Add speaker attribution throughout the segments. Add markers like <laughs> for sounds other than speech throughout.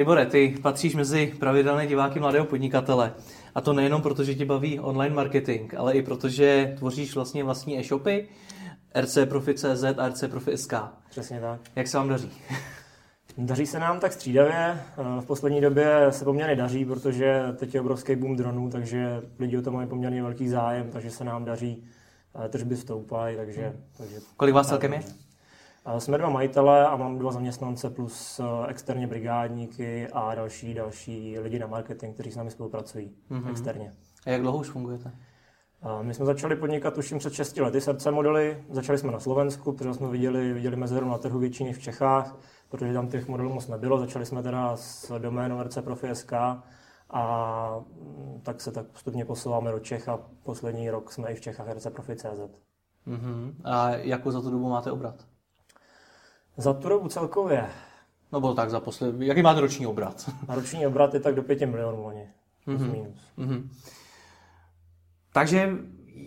Speaker 1: Libore, ty patříš mezi pravidelné diváky mladého podnikatele. A to nejenom proto, že tě baví online marketing, ale i proto, že tvoříš vlastně vlastní e-shopy, rcprofi.cz a rcprofi.sk.
Speaker 2: Přesně tak.
Speaker 1: Jak se vám daří?
Speaker 2: Daří se nám tak střídavě. V poslední době se poměrně daří, protože teď je obrovský boom dronů, takže lidi o to mají poměrně velký zájem, takže se nám daří. Tržby stoupají, takže, hmm. takže...
Speaker 1: Kolik vás celkem je?
Speaker 2: Jsme dva majitele a mám dva zaměstnance plus eh, externě brigádníky a další, další lidi na marketing, kteří s námi spolupracují mm-hmm. externě.
Speaker 1: A jak dlouho už fungujete?
Speaker 2: My jsme začali podnikat už před 6 lety srdce modely. Začali jsme na Slovensku, protože jsme viděli, viděli mezeru na trhu většiny v Čechách, protože tam těch modelů moc nebylo. Začali jsme teda s doménou rcprofi.sk a mm, tak se tak postupně posouváme do Čech a poslední rok jsme i v Čechách rcprofi.cz.
Speaker 1: Mm-hmm. A jakou za tu dobu máte obrat?
Speaker 2: Za tu dobu celkově.
Speaker 1: No bylo tak za poslední. Jaký máte roční obrat? <laughs>
Speaker 2: A roční obrat je tak do 5 milionů loni. Mm-hmm. Minus. Mm-hmm.
Speaker 1: Takže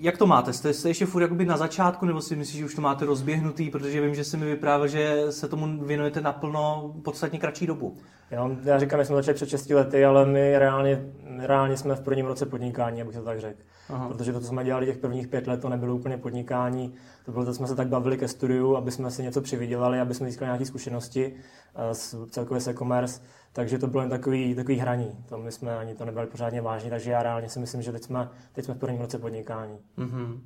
Speaker 1: jak to máte? Jste, jste ještě furt jakoby na začátku, nebo si myslíš, že už to máte rozběhnutý, protože vím, že se mi vyprávěl, že se tomu věnujete naplno podstatně kratší dobu.
Speaker 2: Jo, já říkám, že jsme začali před 6 lety, ale my reálně, reálně jsme v prvním roce podnikání, abych to tak řekl. Aha. Protože to, co jsme dělali těch prvních pět let, to nebylo úplně podnikání. To bylo to, jsme se tak bavili ke studiu, aby jsme si něco přivydělali, aby jsme získali nějaké zkušenosti uh, celkově se e-commerce. Takže to bylo jen takový, takový hraní. To my jsme ani to nebyli pořádně vážní, takže já reálně si myslím, že teď jsme, teď jsme v prvním roce podnikání. Mm-hmm.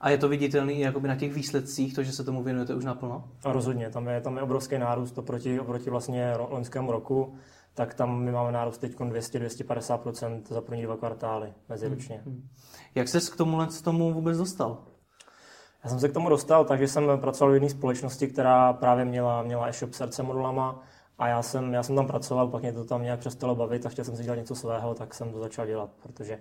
Speaker 1: A je to viditelný i na těch výsledcích, to, že se tomu věnujete už naplno?
Speaker 2: A rozhodně, tam je, tam je obrovský nárůst oproti, oproti vlastně loňskému roku, tak tam my máme nárůst teď 200-250% za první dva kvartály meziročně. Hmm, hmm.
Speaker 1: Jak ses k tomu, k tomu vůbec dostal?
Speaker 2: Já jsem se k tomu dostal, takže jsem pracoval v jedné společnosti, která právě měla, měla e-shop srdce modulama a já jsem, já jsem tam pracoval, pak mě to tam nějak přestalo bavit a chtěl jsem si dělat něco svého, tak jsem to začal dělat, protože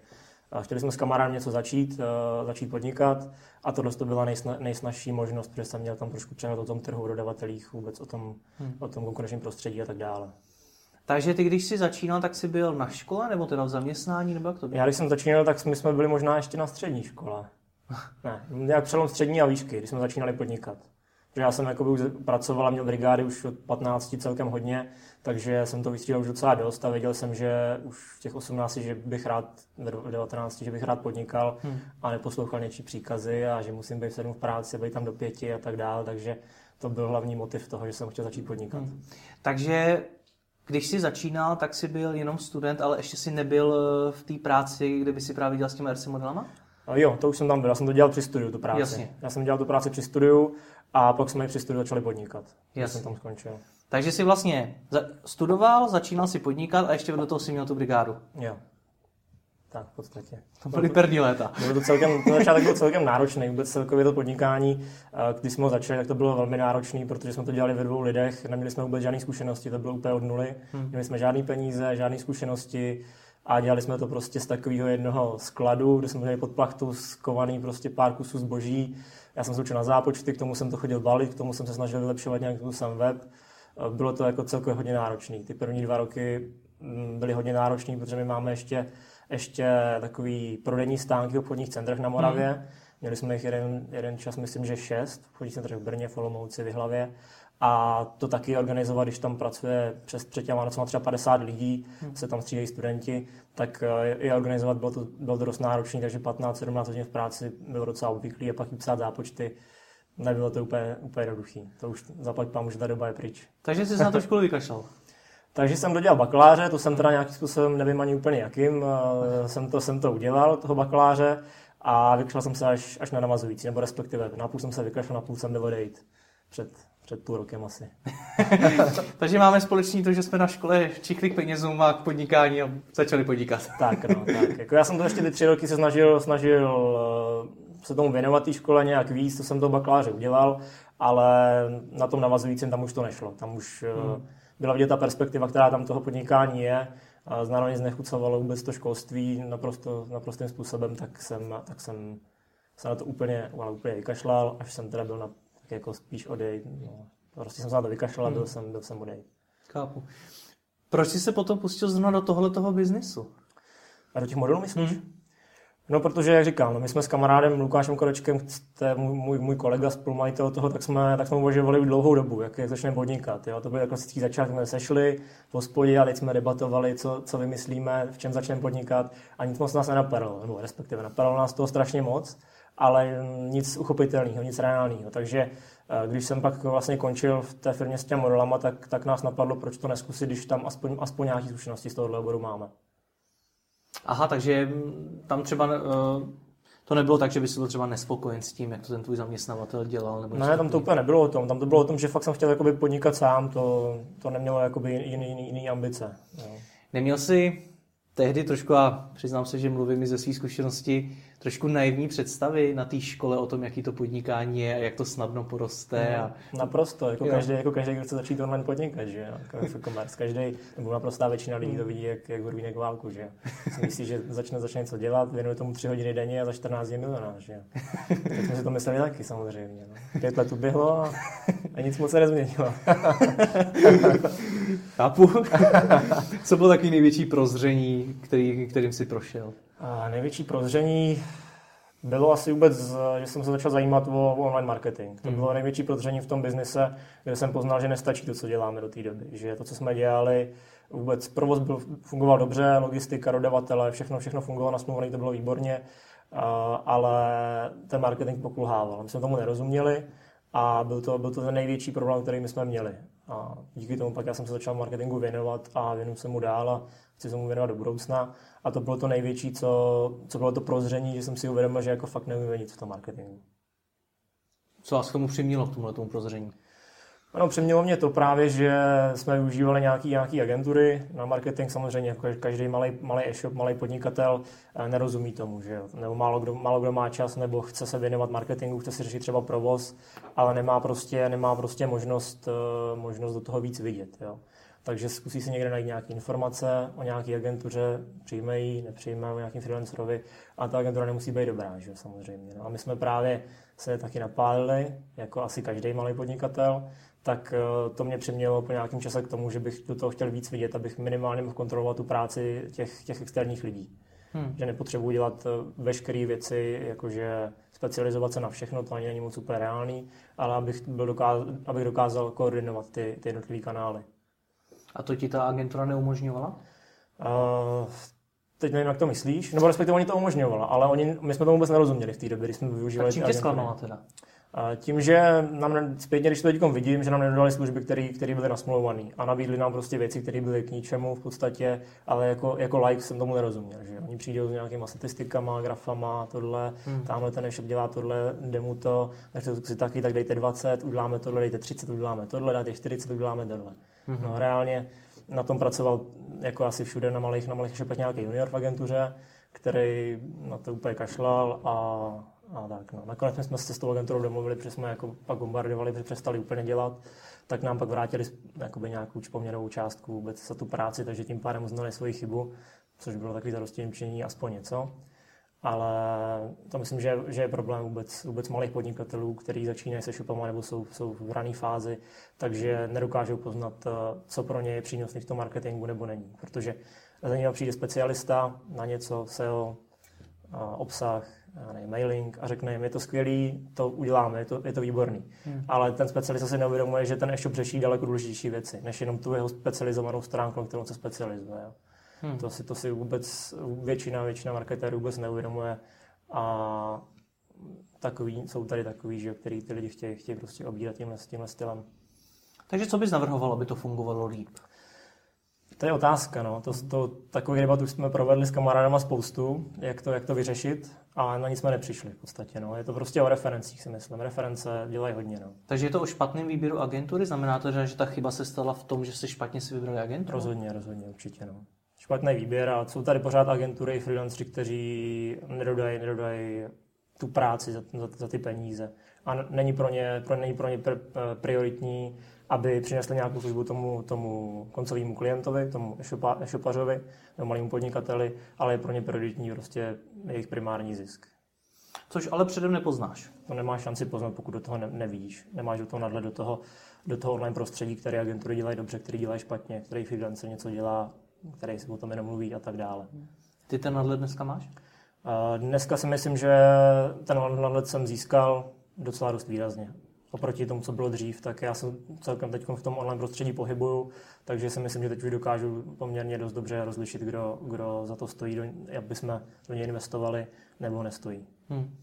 Speaker 2: chtěli jsme s kamarádem něco začít, uh, začít podnikat a tohle to byla nejsna, nejsnažší možnost, protože jsem měl tam trošku přehled o tom trhu, o dodavatelích, vůbec o tom, hmm. o tom konkurenčním prostředí a tak dále.
Speaker 1: Takže ty, když jsi začínal, tak jsi byl na škole, nebo teda v zaměstnání, nebo jak to bylo?
Speaker 2: Já když jsem začínal, tak my jsme byli možná ještě na střední škole. <laughs> ne, nějak přelom střední a výšky, když jsme začínali podnikat. Protože já jsem jako už pracoval a měl brigády už od 15 celkem hodně, takže jsem to vystřídal už docela dost a věděl jsem, že už v těch 18, že bych rád, v 19, že bych rád podnikal hmm. a neposlouchal něčí příkazy a že musím být v sedm v práci, být tam do pěti a tak dále, takže to byl hlavní motiv toho, že jsem chtěl začít podnikat. Hmm.
Speaker 1: Takže když jsi začínal, tak jsi byl jenom student, ale ještě si nebyl eh, v té práci, kde by si právě dělal s těmi RC modelama?
Speaker 2: Jo, to už jsem tam byl, já jsem to dělal při studiu, tu práci.
Speaker 1: Jasně.
Speaker 2: Já jsem dělal tu práci při studiu a pak jsme při studiu začali podnikat. Já jsem tam skončil.
Speaker 1: Takže jsi vlastně studoval, začínal si podnikat a ještě do toho si měl tu brigádu.
Speaker 2: Jo. Tak, v podstatě.
Speaker 1: To byly první léta.
Speaker 2: Bylo to celkem, to začátek byl celkem náročný, vůbec celkově to podnikání. Když jsme ho začali, tak to bylo velmi náročné, protože jsme to dělali ve dvou lidech, neměli jsme vůbec žádné zkušenosti, to bylo úplně od nuly. Hmm. Neměli jsme žádné peníze, žádné zkušenosti a dělali jsme to prostě z takového jednoho skladu, kde jsme měli pod plachtu skovaný prostě pár kusů zboží. Já jsem se učil na zápočty, k tomu jsem to chodil balit, k tomu jsem se snažil vylepšovat nějak tu sam web. Bylo to jako celkově hodně náročné. Ty první dva roky mm, byly hodně náročné, protože my máme ještě ještě takový prodejní stánky v obchodních centrech na Moravě. Hmm. Měli jsme jich jeden, jeden čas, myslím, že šest, v obchodních centrech v Brně, v Olomouci, v Hlavě. A to taky organizovat, když tam pracuje přes třetí má třeba 50 lidí, hmm. se tam střídají studenti, tak je organizovat bylo to, bylo to dost náročné, takže 15-17 hodin v práci bylo docela obvyklý a pak i psát zápočty. Nebylo to úplně, úplně jednoduché. To už zaplať pám, že ta doba je pryč.
Speaker 1: Takže jsi se na to školu vykašlal? <laughs>
Speaker 2: Takže jsem dodělal bakaláře, to jsem teda nějakým způsobem, nevím ani úplně jakým, eh, jsem to, jsem to udělal, toho bakaláře, a vykašlal jsem se až, až na navazující, nebo respektive na půl jsem se vykašlal, na půl jsem byl odejít. Před, před půl rokem asi. <laughs>
Speaker 1: Takže máme společný to, že jsme na škole číchli k penězům a k podnikání a začali podnikat. <laughs>
Speaker 2: tak, no, tak. Jako já jsem to ještě ty tři roky se snažil, snažil eh, se tomu věnovat té škole nějak víc, to jsem to bakaláře udělal, ale na tom navazujícím tam už to nešlo. Tam už eh, hmm byla vidět ta perspektiva, která tam toho podnikání je, a zároveň znechucovalo vůbec to školství naprosto, naprostým způsobem, tak jsem, tak jsem se na to úplně, ale úplně vykašlal, až jsem teda byl na tak jako spíš odejít. No. Prostě jsem se na to vykašlal a byl hmm. jsem, byl jsem odejít.
Speaker 1: Chápu. Proč jsi se potom pustil zrovna do tohle toho biznisu?
Speaker 2: A do těch modelů myslíš? Hmm. No, protože, jak říkám, no, my jsme s kamarádem Lukášem Korečkem, to je můj, můj kolega, spolumajitel toho, tak jsme, tak jsme uvažovali dlouhou dobu, jak, jak začneme podnikat. Jo. To byl klasický začátek, jsme sešli v hospodě a teď jsme debatovali, co, co vymyslíme, v čem začneme podnikat a nic moc nás nenapadlo, no, respektive napadlo nás toho strašně moc, ale nic uchopitelného, nic reálného. Takže eh, když jsem pak vlastně končil v té firmě s těmi modelama, tak, tak nás napadlo, proč to neskusit, když tam aspoň, aspoň nějaké zkušenosti z tohohle oboru máme.
Speaker 1: Aha, takže mm, tam třeba uh, to nebylo tak, že bys byl třeba nespokojen s tím, jak to ten tvůj zaměstnavatel dělal? Nebo
Speaker 2: ne, tam to úplně nebylo o tom. Tam to bylo o tom, že fakt jsem chtěl jakoby podnikat sám, to, to nemělo jakoby jiný, jiný, jiný ambice. Jo.
Speaker 1: Neměl jsi tehdy trošku, a přiznám se, že mluvím i ze své zkušenosti, trošku naivní představy na té škole o tom, jaký to podnikání je a jak to snadno poroste. A...
Speaker 2: Naprosto, jako každý, jako každý, kdo chce začít online podnikat, že jako e-commerce. Každý, nebo naprostá většina lidí to vidí jak, jak horvínek válku, že si myslí, že začne, začne něco dělat, věnuje tomu tři hodiny denně a za 14 je milionář, že Tak jsme si to mysleli taky samozřejmě. No. Pět let uběhlo a, a nic moc se nezměnilo.
Speaker 1: Chápu. Co bylo takový největší prozření, který, kterým si prošel?
Speaker 2: A největší prozření bylo asi vůbec, že jsem se začal zajímat o, online marketing. To hmm. bylo největší prozření v tom biznise, kde jsem poznal, že nestačí to, co děláme do té doby. Že to, co jsme dělali, vůbec provoz byl, fungoval dobře, logistika, dodavatele, všechno, všechno fungovalo nasmluvané, to bylo výborně, ale ten marketing pokulhával. My jsme tomu nerozuměli a byl to, byl to ten největší problém, který my jsme měli. A díky tomu pak já jsem se začal marketingu věnovat a věnuju se mu dál a chci se mu věnovat do budoucna. A to bylo to největší, co, co bylo to prozření, že jsem si uvědomil, že jako fakt nevím nic v tom marketingu.
Speaker 1: Co vás k tomu přimělo k tomuhle tomu prozření?
Speaker 2: Ano, přimělo mě to právě, že jsme využívali nějaký, nějaký agentury na marketing. Samozřejmě jako každý malý, malý e-shop, malý podnikatel eh, nerozumí tomu, že nebo málo kdo, málo kdo má čas nebo chce se věnovat marketingu, chce si řešit třeba provoz, ale nemá prostě, nemá prostě možnost, eh, možnost do toho víc vidět. Jo. Takže zkusí si někde najít nějaké informace o nějaké agentuře, přijme ji, nepřijme o nějakým freelancerovi a ta agentura nemusí být dobrá, že samozřejmě. No a my jsme právě se taky napálili, jako asi každý malý podnikatel, tak eh, to mě přimělo po nějakém čase k tomu, že bych do toho chtěl víc vidět, abych minimálně mohl kontrolovat tu práci těch, těch externích lidí. Hmm. Že nepotřebuji dělat eh, veškeré věci, jakože specializovat se na všechno, to ani není moc super reálný, ale abych, byl dokázal, abych dokázal koordinovat ty, ty jednotlivé kanály.
Speaker 1: A to ti ta agentura neumožňovala?
Speaker 2: Uh, teď nevím, jak to myslíš, nebo respektive oni to umožňovala, ale oni, my jsme tomu vůbec nerozuměli v té době, když jsme využívali.
Speaker 1: A čím tě zklamala teda?
Speaker 2: Tím, že nám zpětně, když to teď vidím, že nám nedodali služby, které byly nasmlouvané a nabídli nám prostě věci, které byly k ničemu v podstatě, ale jako, jako like jsem tomu nerozuměl. Že? Oni přijdou s nějakýma statistikama, grafama, tohle, hmm. tamhle ten e-shop dělá tohle, demu to, nechce si taky, tak dejte 20, uděláme tohle, dejte 30, uděláme tohle, dejte 40, uděláme tohle. Hmm. No reálně na tom pracoval jako asi všude na malých, na malých e nějaký junior v agentuře, který na to úplně kašlal a a tak. No. Nakonec jsme se s tou agenturou domluvili, protože jsme jako pak bombardovali, protože přestali úplně dělat, tak nám pak vrátili jakoby nějakou poměrovou částku vůbec za tu práci, takže tím pádem uznali svoji chybu, což bylo takový zarostění činění aspoň něco. Ale to myslím, že, že je problém vůbec, vůbec malých podnikatelů, kteří začínají se šupama nebo jsou, jsou v rané fázi, takže nedokážou poznat, eh, co pro ně je přínosný v tom marketingu nebo není. Protože za něj přijde specialista na něco, SEO, obsah, ne, mailing a řekne jim, je to skvělý, to uděláme, je to, je to výborný. Hmm. Ale ten specialista si neuvědomuje, že ten e-shop řeší daleko důležitější věci, než jenom tu jeho specializovanou stránku, kterou se specializuje. Hmm. To, si, to si vůbec většina, většina marketérů vůbec neuvědomuje a takový, jsou tady takový, že, který ty lidi chtějí, chtějí prostě obírat tímhle, tímhle stylem.
Speaker 1: Takže co bys navrhoval, aby to fungovalo líp?
Speaker 2: To je otázka, no. To, to, takový debat už jsme provedli s kamarádama spoustu, jak to, jak to vyřešit, a na nic jsme nepřišli v podstatě, no. Je to prostě o referencích, si myslím. Reference dělají hodně, no.
Speaker 1: Takže je to o špatném výběru agentury? Znamená to, že ta chyba se stala v tom, že se špatně si vybrali agenturu?
Speaker 2: Rozhodně, rozhodně, určitě, no. Špatný výběr a jsou tady pořád agentury i freelanceri, kteří nedodají, nedodají tu práci za, za, za, ty peníze. A není pro ně, pro, není pro ně pr, prioritní aby přinesli nějakou službu tomu, tomu koncovému klientovi, tomu e-shopařovi nebo malému podnikateli, ale je pro ně prioritní prostě jejich primární zisk.
Speaker 1: Což ale předem nepoznáš.
Speaker 2: To nemáš šanci poznat, pokud do toho ne, nevíš. Nemáš do toho nadhled do toho, do toho online prostředí, které agentury dělají dobře, který dělají špatně, který freelancer něco dělá, který si o tom jenom mluví a tak dále.
Speaker 1: Ty ten nadhled dneska máš?
Speaker 2: Dneska si myslím, že ten nadhled jsem získal docela dost výrazně. Oproti tomu, co bylo dřív, tak já jsem celkem teď v tom online prostředí pohybuju, takže si myslím, že teď už dokážu poměrně dost dobře rozlišit, kdo, kdo za to stojí, do, aby jsme do něj investovali, nebo nestojí. Hmm.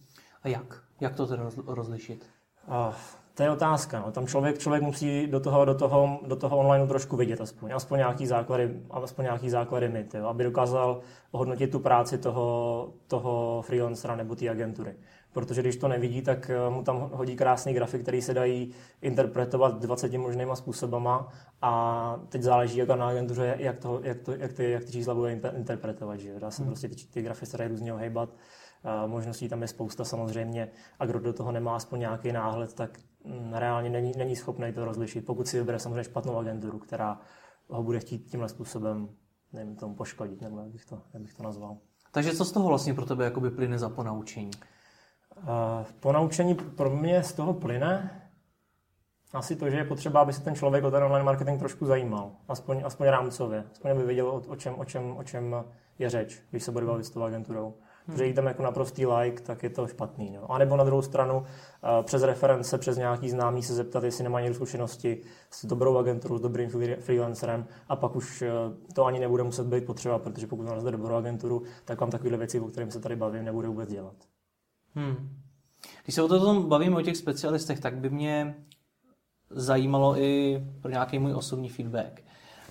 Speaker 1: A jak? Jak to teda rozlišit?
Speaker 2: Uh, to je otázka. No. Tam člověk, člověk musí do toho, do, toho, do toho online trošku vidět aspoň. Aspoň nějaký základy, aspoň nějaký základy mít, jo, aby dokázal hodnotit tu práci toho, toho freelancera nebo té agentury. Protože když to nevidí, tak eh, mu tam hodí krásný grafik, který se dají interpretovat 20 možnýma způsobama a teď záleží jako na agentuře, jak, to, jak, to, jak, ty, jak ty čísla bude interpretovat. Že? Dá se hmm. prostě ty, ty grafy se dají různě ohejbat. Možností tam je spousta samozřejmě a kdo do toho nemá aspoň nějaký náhled, tak reálně není, není schopný to rozlišit, pokud si vybere samozřejmě špatnou agenturu, která ho bude chtít tímhle způsobem nevím, tomu poškodit, nebo jak bych to, jak bych to nazval.
Speaker 1: Takže co z toho vlastně pro tebe jakoby plyne za ponaučení?
Speaker 2: Uh, ponaučení pro mě z toho plyne asi to, že je potřeba, aby se ten člověk o ten online marketing trošku zajímal. Aspoň, aspoň rámcově. Aspoň aby věděl, o, o, čem, o, čem, o čem je řeč, když se bude bavit s tou agenturou že jí tam jako naprostý like, tak je to špatný. No. A nebo na druhou stranu uh, přes reference, přes nějaký známý se zeptat, jestli nemá někdo zkušenosti s dobrou agenturou, s dobrým freelancerem a pak už uh, to ani nebude muset být potřeba, protože pokud máte dobrou agenturu, tak vám takovéhle věci, o kterým se tady bavím, nebude vůbec dělat. Hmm.
Speaker 1: Když se o tom bavíme o těch specialistech, tak by mě zajímalo i pro nějaký můj osobní feedback.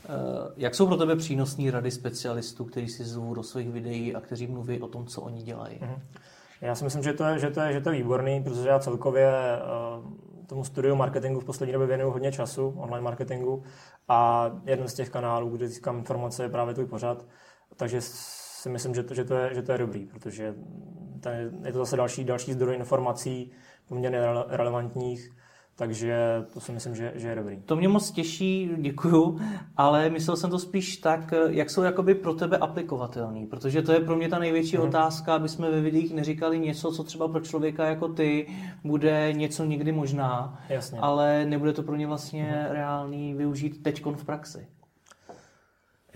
Speaker 1: Eh, jak jsou pro tebe přínosní rady specialistů, kteří si zvu do svých videí a kteří mluví o tom, co oni dělají? Mhm.
Speaker 2: Já si myslím, že to je, že to je, že to je výborný, protože já celkově uh, tomu studiu marketingu v poslední době věnuju hodně času, online marketingu a jeden z těch kanálů, kde získám informace, je právě tvůj pořad. Takže si myslím, že to, že to, je, že to je dobrý, protože ten, je to zase další, další zdroj informací poměrně relevantních takže to si myslím, že, že je dobrý.
Speaker 1: To mě moc těší, děkuju, ale myslel jsem to spíš tak, jak jsou jakoby pro tebe aplikovatelný, protože to je pro mě ta největší hmm. otázka, aby jsme ve videích neříkali něco, co třeba pro člověka jako ty bude něco někdy možná, Jasně. ale nebude to pro ně vlastně hmm. reálný využít teď v praxi.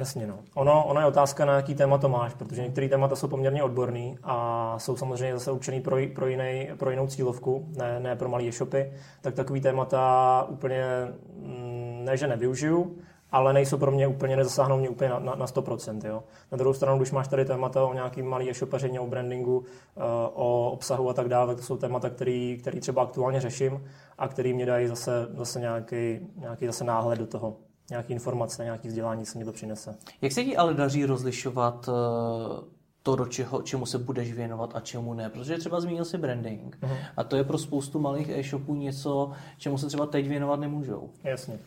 Speaker 2: Jasně, no. Ono, ono je otázka, na jaký téma to máš, protože některé témata jsou poměrně odborný a jsou samozřejmě zase určený pro, pro, jiný, pro jinou cílovku, ne, ne pro malé e-shopy, tak takový témata úplně mm, ne, že nevyužiju, ale nejsou pro mě úplně, nezasáhnou mě úplně na, na, na 100%. Jo. Na druhou stranu, když máš tady témata o nějakým malý e-shopařině, o brandingu, eh, o obsahu a tak dále, to jsou témata, který, který třeba aktuálně řeším a který mě dají zase, zase nějaký, nějaký zase náhled do toho nějaké informace, nějaké vzdělání, co mě to přinese.
Speaker 1: Jak se ti ale daří rozlišovat eh, to, do čeho, čemu se budeš věnovat a čemu ne. Protože třeba zmínil si branding. Uh-huh. A to je pro spoustu malých e-shopů něco, čemu se třeba teď věnovat nemůžou.
Speaker 2: Jasně.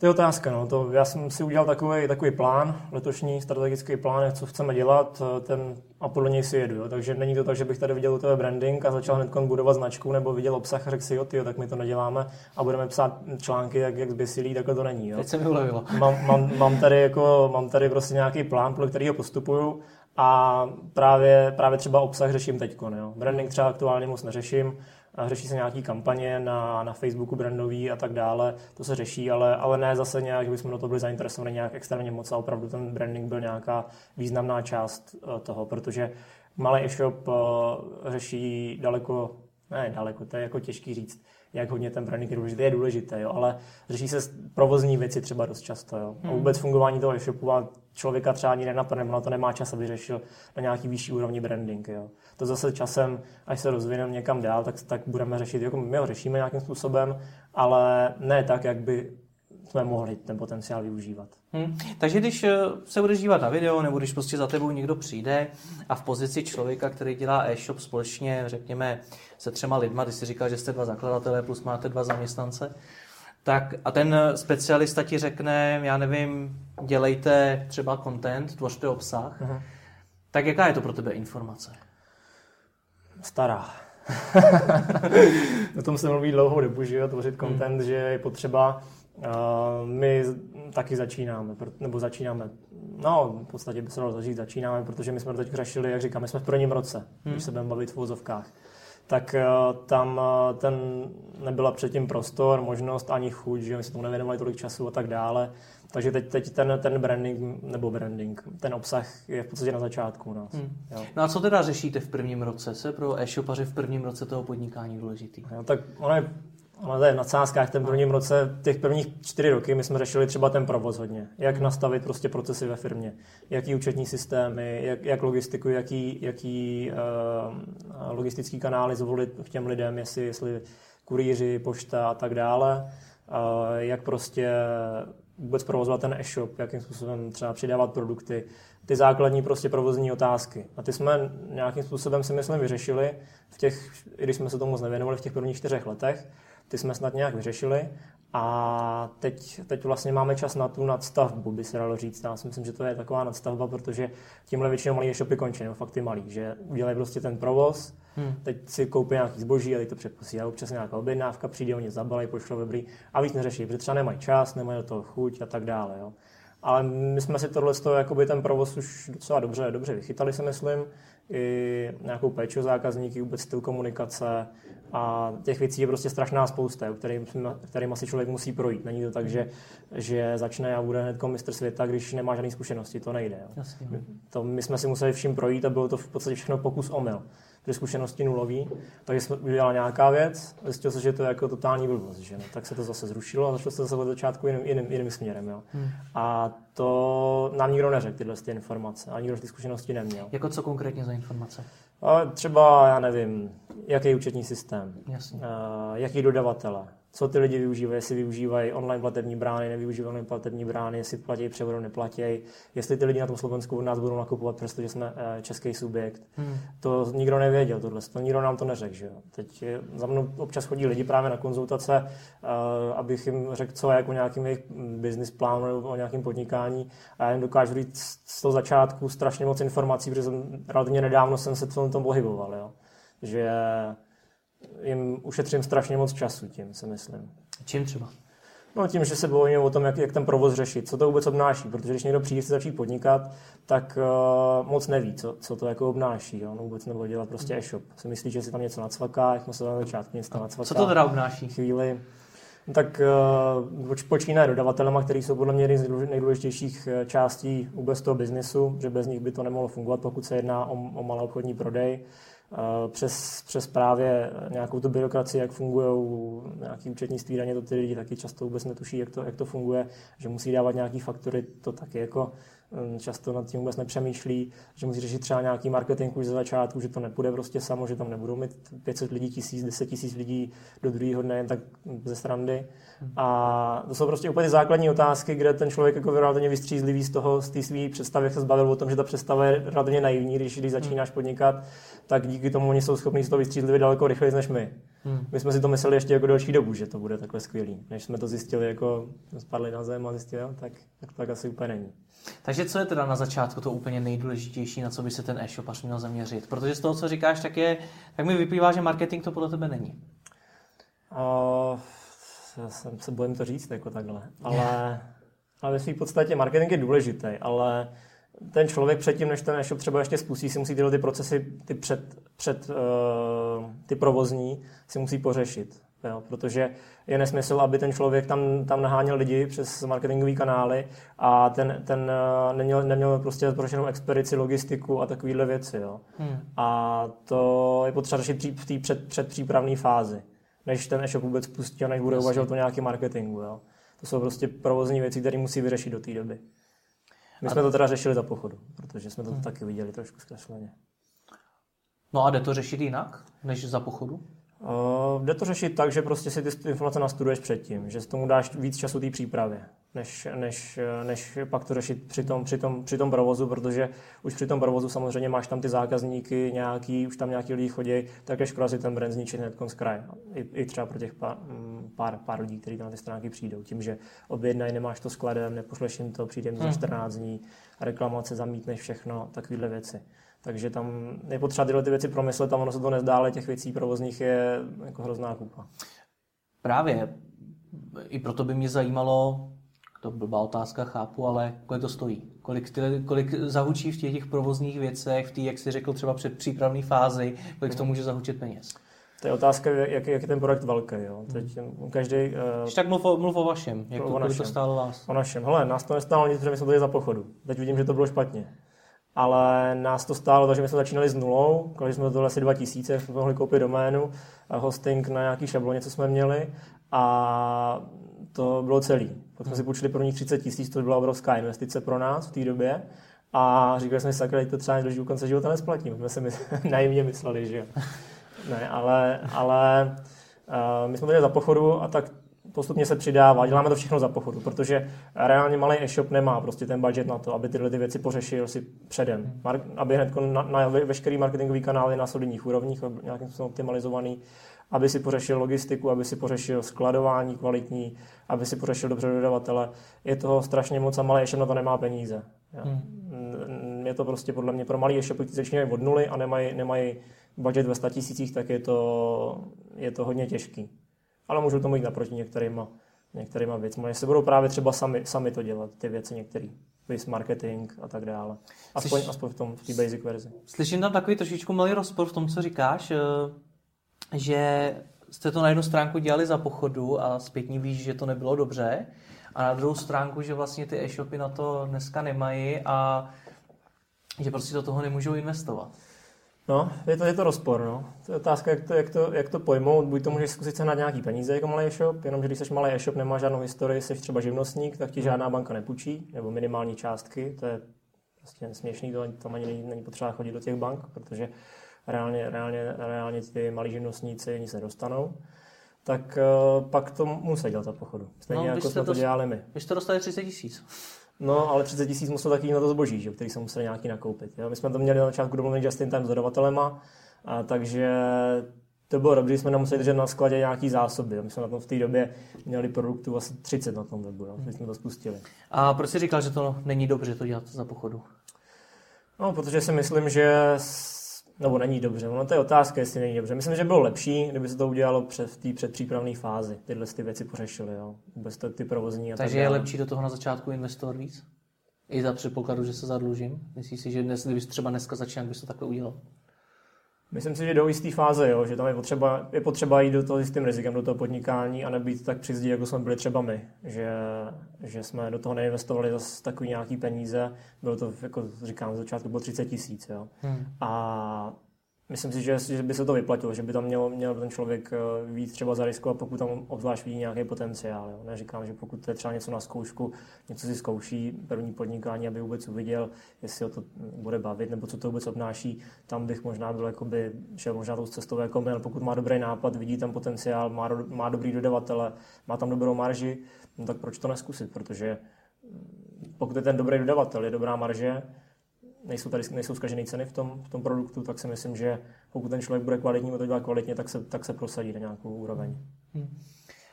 Speaker 2: To je otázka. No. To, já jsem si udělal takový, takový plán, letošní strategický plán, co chceme dělat, ten, a podle něj si jedu. Jo. Takže není to tak, že bych tady viděl u tebe branding a začal hned budovat značku nebo viděl obsah a řekl si, jo, tyjo, tak my to neděláme a budeme psát články, jak, jak zběsilí, takhle to není. Jo.
Speaker 1: Teď se mi ulevilo. <laughs>
Speaker 2: Mám, mám, mám, tady jako, mám tady prostě nějaký plán, podle kterého postupuju a právě, právě třeba obsah řeším teď. Branding třeba aktuálně moc neřeším, řeší se nějaký kampaně na, na Facebooku brandový a tak dále, to se řeší, ale, ale ne zase nějak, že bychom do toho byli zainteresovaní nějak extrémně moc a opravdu ten branding byl nějaká významná část eh, toho, protože malý e-shop eh, řeší daleko, ne daleko, to je jako těžký říct, jak hodně ten branding je důležitý, je důležité, jo, ale řeší se provozní věci třeba dost často. Jo. Hmm. A vůbec fungování toho e-shopu a člověka třeba ani nenapadne, na to nemá čas, aby řešil na nějaký vyšší úrovni branding. Jo. To zase časem, až se rozvineme někam dál, tak, tak budeme řešit, jako my ho řešíme nějakým způsobem, ale ne tak, jak by jsme mohli ten potenciál využívat.
Speaker 1: Hmm. Takže když eh, se budeš dívat na video, nebo když prostě za tebou někdo přijde a v pozici člověka, který dělá e-shop společně, řekněme, se třema lidma, ty si říkal, že jste dva zakladatelé plus máte dva zaměstnance, tak a ten specialista ti řekne, já nevím, dělejte třeba content, tvořte obsah, uh-huh. tak jaká je to pro tebe informace?
Speaker 2: Stará. <laughs> o tom se mluví dlouhou dobu, že jo, tvořit hmm. content, hmm. že je potřeba. Uh, my taky začínáme, nebo začínáme, no v podstatě by se dalo začít, začínáme, protože my jsme to teď řešili, jak říkám, my jsme v prvním roce, hmm. když se budeme bavit v vozovkách tak eh, tam eh, ten nebyla předtím prostor, možnost ani chuť, že my se tomu nevěnovali tolik času a tak dále. Takže teď, teď ten, ten branding, nebo branding, ten obsah je v podstatě na začátku u nás. Hmm.
Speaker 1: Jo. No a co teda řešíte v prvním roce? Je pro e-shopaře v prvním roce toho podnikání důležitý?
Speaker 2: Jo, tak ono je ono je na sázkách ten prvním roce, těch prvních čtyři roky my jsme řešili třeba ten provoz hodně. Jak nastavit prostě procesy ve firmě, jaký účetní systémy, jak, jak logistiku, jaký, jaký uh, logistický kanály zvolit k těm lidem, jestli, jestli kurýři, pošta a tak dále. Uh, jak prostě vůbec provozovat ten e-shop, jakým způsobem třeba přidávat produkty, ty základní prostě provozní otázky. A ty jsme nějakým způsobem si myslím vyřešili v těch, i když jsme se tomu moc nevěnovali v těch prvních čtyřech letech, ty jsme snad nějak vyřešili a teď, teď vlastně máme čas na tu nadstavbu, by se dalo říct. Já si myslím, že to je taková nadstavba, protože tímhle většinou malý e-shopy končí, nebo fakt ty malý, že udělají prostě ten provoz, hmm. teď si koupí nějaký zboží a teď to přeposí. A občas nějaká objednávka přijde, oni zabalají, pošlou dobrý a víc neřeší, protože třeba nemají čas, nemají do toho chuť a tak dále. Jo. Ale my jsme si tohle z toho, jakoby ten provoz už docela dobře, dobře vychytali, si myslím. I nějakou péči o zákazníky, vůbec styl komunikace, a těch věcí je prostě strašná spousta, kterým, kterým asi člověk musí projít. Není to tak, že, že začne a bude hned mistr světa, když nemá žádné zkušenosti. To nejde. Jo. My, to, my jsme si museli vším projít a bylo to v podstatě všechno pokus omyl. Ty zkušenosti nulový, takže jsme udělali nějaká věc, zjistil se, že to je jako totální blbost, že no, tak se to zase zrušilo a začalo se zase od začátku jiným, jiným, jiným směrem. Jo. Hmm. A to nám nikdo neřekl, tyhle ty informace, a nikdo ty zkušenosti neměl.
Speaker 1: Jako co konkrétně za informace?
Speaker 2: A třeba, já nevím, jaký účetní systém,
Speaker 1: Jasně.
Speaker 2: Jaký dodavatele, co ty lidi využívají, jestli využívají online platební brány, nevyužívají online platební brány, jestli platí převodem, neplatí, jestli ty lidi na tom Slovensku od nás budou nakupovat, přestože jsme uh, český subjekt. Hmm. To nikdo nevěděl, tohle, to nikdo nám to neřekl. Že jo. Teď za mnou občas chodí lidi právě na konzultace, uh, abych jim řekl, co je jako nějaký jejich business plán nebo o nějakém podnikání a já jim dokážu říct z toho začátku strašně moc informací, protože jsem, relativně nedávno jsem se v tom pohyboval. Jo že jim ušetřím strašně moc času tím, si myslím.
Speaker 1: Čím třeba?
Speaker 2: No tím, že se bojím o tom, jak, jak ten provoz řešit, co to vůbec obnáší, protože když někdo přijde chce začít podnikat, tak uh, moc neví, co, co to jako obnáší. Jo? No, vůbec nebo dělat prostě e-shop. Si myslí, že si tam něco nacvaká, jak se na začátku něco nacvaká.
Speaker 1: Co to teda obnáší?
Speaker 2: Chvíli. No, tak uh, počínaje dodavatelema, který jsou podle mě jedny z nejdůležitějších eh, částí vůbec toho biznesu, že bez nich by to nemohlo fungovat, pokud se jedná o, o malý obchodní prodej přes, přes právě nějakou tu byrokracii, jak fungují nějaký účetnictví daně, to ty lidi taky často vůbec netuší, jak to, jak to funguje, že musí dávat nějaký faktory, to taky jako často nad tím vůbec nepřemýšlí, že musí řešit třeba nějaký marketing už ze začátku, že to nepůjde prostě samo, že tam nebudou mít 500 lidí, tisíc, 10 tisíc lidí do druhého dne jen tak ze strandy. A to jsou prostě úplně základní otázky, kde ten člověk jako relativně vystřízlivý z toho, z té své představy, jak se zbavil o tom, že ta představa je relativně naivní, když, když začínáš podnikat, tak díky tomu oni jsou schopni z toho vystřízlivit daleko rychleji než my. Hmm. My jsme si to mysleli ještě jako další dobu, že to bude takhle skvělý. Než jsme to zjistili, jako spadli na zem a zjistili, tak, tak to tak asi úplně není.
Speaker 1: Takže co je teda na začátku to úplně nejdůležitější, na co by se ten e-shopař měl zaměřit? Protože z toho, co říkáš, tak, je, tak mi vyplývá, že marketing to podle tebe není.
Speaker 2: Uh, já jsem se bojím to říct jako takhle. Ale, <laughs> ale ve své podstatě marketing je důležitý, ale ten člověk předtím, než ten e-shop třeba ještě spustí, si musí tyhle ty procesy, ty, před, před, uh, ty provozní, si musí pořešit. Jo, protože je nesmysl, aby ten člověk tam, tam naháněl lidi přes marketingové kanály a ten, ten uh, neměl, neměl prostě prošenou expedici, logistiku a takovéhle věci. Jo. Hmm. A to je potřeba řešit v té před, předpřípravné fázi než ten e-shop vůbec pustí a než bude uvažovat o nějakém marketingu. Jo. To jsou prostě provozní věci, které musí vyřešit do té doby. My a... jsme to teda řešili za pochodu, protože jsme to hmm. taky viděli trošku zkresleně.
Speaker 1: No a jde to řešit jinak, než za pochodu?
Speaker 2: Uh, jde to řešit tak, že prostě si ty informace nastuduješ předtím, že tomu dáš víc času té přípravě, než, než, než pak to řešit při tom, při, tom, při tom provozu, protože už při tom provozu samozřejmě máš tam ty zákazníky nějaký, už tam nějaký lidi chodí, tak je škoda si ten brand zničit hned z kraje. I, I, třeba pro těch pár, mm, pár, pár lidí, kteří tam na ty stránky přijdou. Tím, že objednají, nemáš to skladem, nepošleš jim to, přijde jim za 14 hmm. dní, reklamace, zamítneš všechno, takovéhle věci. Takže tam je potřeba tyhle ty věci promyslet a ono se to nezdá, ale těch věcí provozních je jako hrozná kupa.
Speaker 1: Právě. I proto by mě zajímalo, to blbá otázka, chápu, ale kolik to stojí? Kolik, ty, kolik zahučí v těch, těch provozních věcech, v té, jak jsi řekl, třeba před přípravné fázi, kolik to může zahučit peněz?
Speaker 2: To je otázka, jak, jak je ten projekt velký. Jo. Teď každý...
Speaker 1: Uh, tak mluv o, mluv o vašem, jak to, o našem, to stálo vás.
Speaker 2: O našem. Hele, nás to nestálo nic, protože my jsme tady za pochodu. Teď vidím, že to bylo špatně. Ale nás to stálo, takže my jsme začínali s nulou, když jsme to asi 2000, jsme mohli koupit doménu, a hosting na nějaký šabloně, co jsme měli. A to bylo celý. Potom jsme si půjčili první 30 tisíc, to byla obrovská investice pro nás v té době. A říkali jsme si, sakra, to třeba do konce života nesplatím. My jsme si <laughs> naivně mysleli, že jo. Ne, ale, ale uh, my jsme tady za pochodu a tak postupně se přidává. Děláme to všechno za pochodu, protože reálně malý e-shop nemá prostě ten budget na to, aby tyhle ty věci pořešil si předem. Mar- aby hned na, na veškerý marketingový kanály na solidních úrovních, nějakým způsobem optimalizovaný, aby si pořešil logistiku, aby si pořešil skladování kvalitní, aby si pořešil dobře dodavatele. Je toho strašně moc a malý e-shop na to nemá peníze. Hmm. Je to prostě podle mě pro malý e-shopy, kteří začínají od nuly a nemají, nemají budget ve 100 tisících, tak je to, je to hodně těžký. Ale můžou tomu jít naproti některýma, některýma věcmi. se budou právě třeba sami, sami to dělat, ty věci některý. Vys marketing a tak dále. Aspoň, Slyš... aspoň v tom, v té basic verzi.
Speaker 1: Slyším tam takový trošičku malý rozpor v tom, co říkáš, eh, že jste to na jednu stránku dělali za pochodu a zpětně víš, že to nebylo dobře, a na druhou stránku, že vlastně ty e-shopy na to dneska nemají a že prostě do toho nemůžou investovat.
Speaker 2: No, je to, je to rozpor, no. To je otázka, jak to, jak to, jak to pojmout. Buď to můžeš zkusit na nějaký peníze jako malý e-shop, jenomže když jsi malý e-shop, nemá žádnou historii, jsi třeba živnostník, tak ti žádná banka nepůjčí, nebo minimální částky, to je vlastně směšný, to tam ani není, není potřeba chodit do těch bank, protože reálně, reálně, reálně ty malí živnostníci nic nedostanou tak uh, pak to musí dělat za pochodu. Stejně no, jako jsme to dělali my.
Speaker 1: Vy jste dostali 30 tisíc.
Speaker 2: No, ale 30 tisíc musel taky na to zboží, že, který se museli nějaký nakoupit. Jo? My jsme to měli na začátku domluvený just in time s dodavatelema, a takže to bylo dobře, jsme nemuseli držet na skladě nějaký zásoby. My jsme na tom v té době měli produktů asi 30 na tom webu, jo? jsme to spustili.
Speaker 1: A proč jsi říkal, že to není dobře to dělat za pochodu?
Speaker 2: No, protože si myslím, že nebo není dobře. Ono to je otázka, jestli není dobře. Myslím, že bylo lepší, kdyby se to udělalo před, v té předpřípravné fázi. Tyhle ty věci pořešily, jo. Vůbec to, ty provozní a
Speaker 1: Takže tak je lepší do toho na začátku investovat víc? I za předpokladu, že se zadlužím? Myslíš si, že dnes, kdybys třeba dneska začal, bys to takhle udělal?
Speaker 2: Myslím si, že do jisté fáze, jo, že tam je potřeba, je potřeba jít do toho s tím rizikem, do toho podnikání a nebýt tak přizdí, jako jsme byli třeba my. Že, že jsme do toho neinvestovali zase takový nějaký peníze. Bylo to, jako říkám, z začátku bylo 30 tisíc. Hmm. A Myslím si, že, že by se to vyplatilo, že by tam měl, měl ten člověk eh, víc třeba zariskovat, pokud tam obzvlášť vidí nějaký potenciál. Jo. Neříkám, že pokud to je třeba něco na zkoušku, něco si zkouší, první podnikání, aby vůbec uviděl, jestli ho to bude bavit, nebo co to vůbec obnáší, tam bych možná byl, jakoby, šel možná tou cestou jako měl, pokud má dobrý nápad, vidí tam potenciál, má, má dobrý dodavatele, má tam dobrou marži, no tak proč to neskusit, protože mm, pokud je ten dobrý dodavatel, je dobrá marže, nejsou tady nejsou zkažené ceny v tom, v tom produktu, tak si myslím, že pokud ten člověk bude kvalitní, bude to dělat kvalitně, tak se, tak se prosadí na nějakou úroveň. Hmm.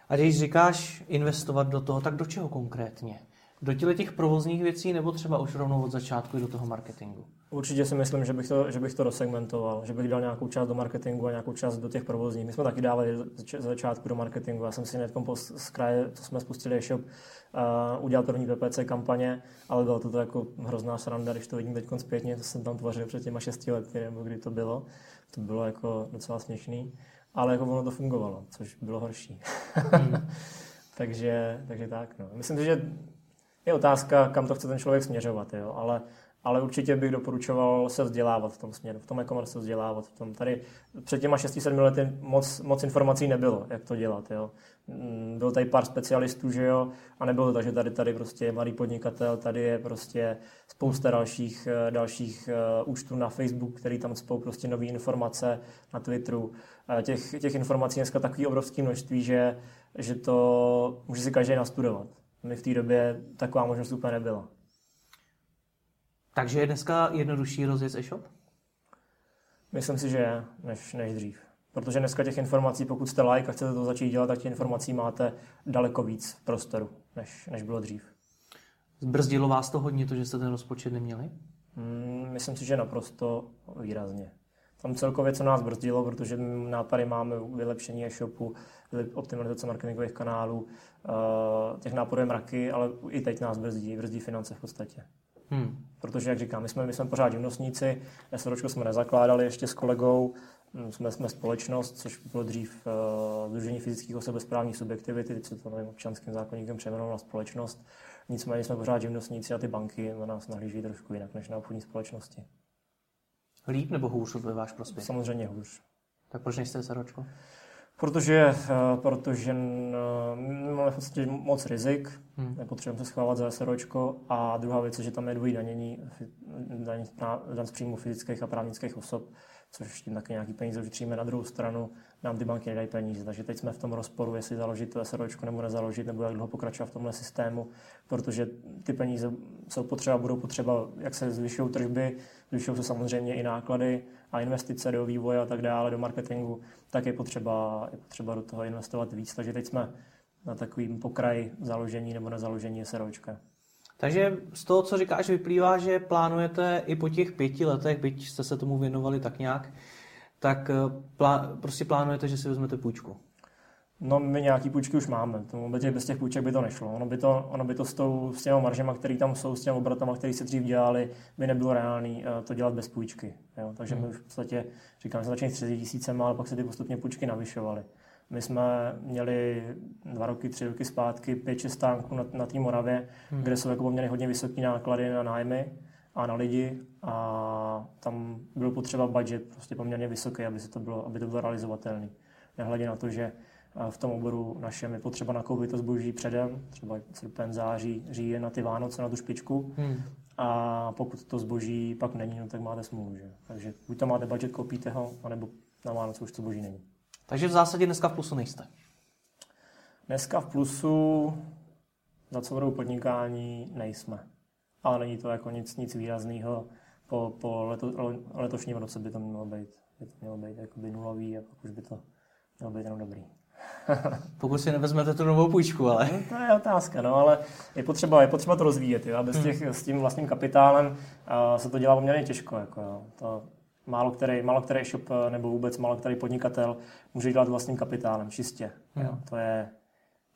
Speaker 1: A když říkáš investovat do toho, tak do čeho konkrétně? Do těch provozních věcí nebo třeba už rovnou od začátku do toho marketingu?
Speaker 2: Určitě si myslím, že bych, to, že bych to dosegmentoval, že bych dal nějakou část do marketingu a nějakou část do těch provozních. My jsme taky dávali za začátku do marketingu. Já jsem si hned z kraje, co jsme spustili e-shop, uh, udělal první PPC kampaně, ale bylo to, to jako hrozná sranda, když to vidím teď zpětně, to jsem tam tvořil před těma šesti lety, nebo kdy to bylo. To bylo jako docela směšný, ale jako ono to fungovalo, což bylo horší. Hmm. <laughs> takže, takže tak. No. Myslím si, že je otázka, kam to chce ten člověk směřovat, jo? ale ale určitě bych doporučoval se vzdělávat v tom směru, v tom e-commerce se vzdělávat. V tom. Tady před těma 6-7 lety moc, moc informací nebylo, jak to dělat. Jo. Mm, bylo tady pár specialistů, že jo, a nebylo to tak, že tady, tady prostě je malý podnikatel, tady je prostě spousta dalších, eh, dalších uh, účtů na Facebook, který tam spou prostě nové informace na Twitteru. Uh, těch, těch informací dneska takový obrovské množství, že, že to může si každý nastudovat. My v té době taková možnost úplně nebyla.
Speaker 1: Takže je dneska jednodušší rozjet e-shop?
Speaker 2: Myslím si, že je, než, než dřív. Protože dneska těch informací, pokud jste like a chcete to začít dělat, tak těch informací máte daleko víc v prostoru, než, než bylo dřív.
Speaker 1: Zbrzdilo vás to hodně, to, že jste ten rozpočet neměli?
Speaker 2: Hmm, myslím si, že naprosto výrazně. Tam celkově, co nás brzdilo, protože nápady máme vylepšení e-shopu, optimalizace marketingových kanálů, uh, těch nápadů je mraky, ale i teď nás brzdí, brzdí finance v podstatě.
Speaker 1: Hmm.
Speaker 2: Protože, jak říkám, my jsme, my jsme pořád živnostníci, SROčko jsme nezakládali ještě s kolegou, hm, jsme, jsme společnost, což bylo dřív uh, Združení fyzických osob bez právní subjektivity, teď se to novým občanským zákonníkem přejmenovalo na společnost. Nicméně jsme pořád živnostníci a ty banky na nás nahlíží trošku jinak než na obchodní společnosti.
Speaker 1: Líp nebo hůř ve váš prospěch?
Speaker 2: Samozřejmě hůř.
Speaker 1: Tak proč nejste SROčko?
Speaker 2: Protože, eh, protože eh, máme v podstatě moc rizik, hmm. nepotřebujeme se schovávat za SROčko a druhá věc je, že tam je dvojí danění, daň, daň z příjmu fyzických a právnických osob, což tím taky nějaký peníze ušetříme. Na druhou stranu nám ty banky nedají peníze, takže teď jsme v tom rozporu, jestli založit to SROčko nebo nezaložit, nebo jak dlouho pokračovat v tomhle systému, protože ty peníze jsou potřeba, budou potřeba, jak se zvyšují tržby, zvyšují se samozřejmě i náklady a investice do vývoje a tak dále, do marketingu, tak je potřeba, je potřeba do toho investovat víc. Takže teď jsme na takovým pokraji založení nebo nezaložení SROčka.
Speaker 1: Takže z toho, co říkáš, vyplývá, že plánujete i po těch pěti letech, byť jste se tomu věnovali tak nějak, tak eh, plá, prostě plánujete, že si vezmete půjčku.
Speaker 2: No, my nějaký půjčky už máme. To bez těch půjček by to nešlo. Ono by to, ono by to s, tou, s těma maržema, které tam jsou, s těmi obratama, které se dřív dělali, by nebylo reálné eh, to dělat bez půjčky. Jo? Takže my hmm. už v podstatě, říkám, že začali 30 tisícem, ale pak se ty postupně půjčky navyšovaly. My jsme měli dva roky, tři roky zpátky pět, šest stánků na, na té Moravě, hmm. kde jsou jako poměrně hodně vysoké náklady na nájmy a na lidi a tam byl potřeba budget prostě poměrně vysoký, aby, se to bylo, aby to bylo realizovatelné. Nehledě na to, že v tom oboru našem je potřeba nakoupit to zboží předem, třeba srpen, září, říjen na ty Vánoce, na tu špičku. Hmm. A pokud to zboží pak není, no, tak máte smůlu. Že? Takže buď to máte budget, koupíte ho, anebo na Vánoce už to zboží není.
Speaker 1: Takže v zásadě dneska v plusu nejste?
Speaker 2: Dneska v plusu za celou podnikání nejsme. Ale není to jako nic, nic výrazného. Po, po leto, letošním roce by to mělo být, by to mělo být jakoby nulový a pak už by to mělo být jenom dobrý. <laughs>
Speaker 1: Pokud si nevezmete tu novou půjčku, ale...
Speaker 2: No, to je otázka, no, ale je potřeba, je potřeba to rozvíjet. Jo? Bez hmm. těch, hmm. s tím vlastním kapitálem uh, se to dělá poměrně těžko. Jako, jo. To, málo který, málo který shop nebo vůbec málo který podnikatel může dělat vlastním kapitálem, čistě. Hmm. Jo? To je,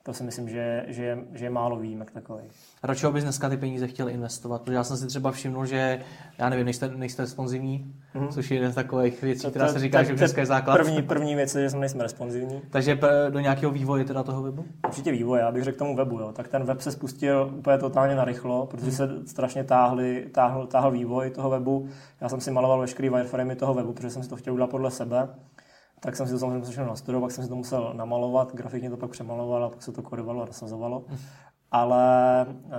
Speaker 2: to si myslím, že, že, je, že je málo výjimek takových.
Speaker 1: A do čeho bys dneska ty peníze chtěl investovat? Protože já jsem si třeba všiml, že, já nevím, nejste, nejste responsivní, mm-hmm. což je jeden z takových věcí, která se říká, to, že dneska je základ.
Speaker 2: První, první věc je, že jsme nejsme responsivní.
Speaker 1: Takže do nějakého vývoje teda toho webu?
Speaker 2: Určitě vývoje, já bych řekl tomu webu. Jo. Tak ten web se spustil úplně totálně narychlo, protože se strašně táhli, táhl, táhl vývoj toho webu. Já jsem si maloval veškerý wireframey toho webu, protože jsem si to chtěl udělat podle sebe tak jsem si to samozřejmě začal nastudovat, pak jsem si to musel namalovat, grafikně to pak přemaloval a pak se to kodovalo a rozsazovalo. Ale uh,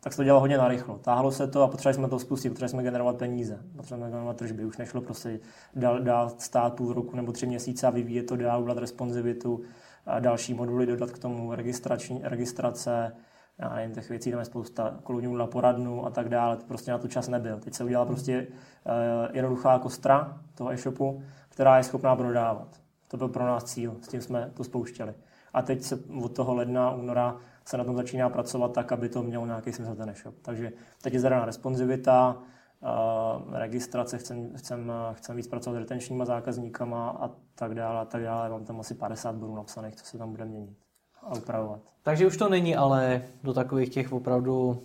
Speaker 2: tak se to dělalo hodně narychlo. Táhlo se to a potřebovali jsme to spustit, potřebovali jsme generovat peníze, potřebovali jsme generovat tržby. Už nešlo prostě dál, dál stát půl roku nebo tři měsíce a vyvíjet to dál, udělat responsivitu, a další moduly dodat k tomu, registrační, registrace, já nevím, těch věcí tam je spousta, koloniů na poradnu a tak dále, to prostě na to čas nebyl. Teď se udělala prostě uh, jednoduchá kostra toho e-shopu, která je schopná prodávat. To byl pro nás cíl, s tím jsme to spouštěli. A teď se od toho ledna, února se na tom začíná pracovat tak, aby to mělo nějaký smysl ten e-shop. Takže teď je zadaná responsivita, uh, registrace, chcem, chcem, chcem víc pracovat s retenčníma zákazníkama a tak dále, a tak dále. Mám tam asi 50 bodů napsaných, co se tam bude měnit a upravovat.
Speaker 1: Takže už to není ale do takových těch opravdu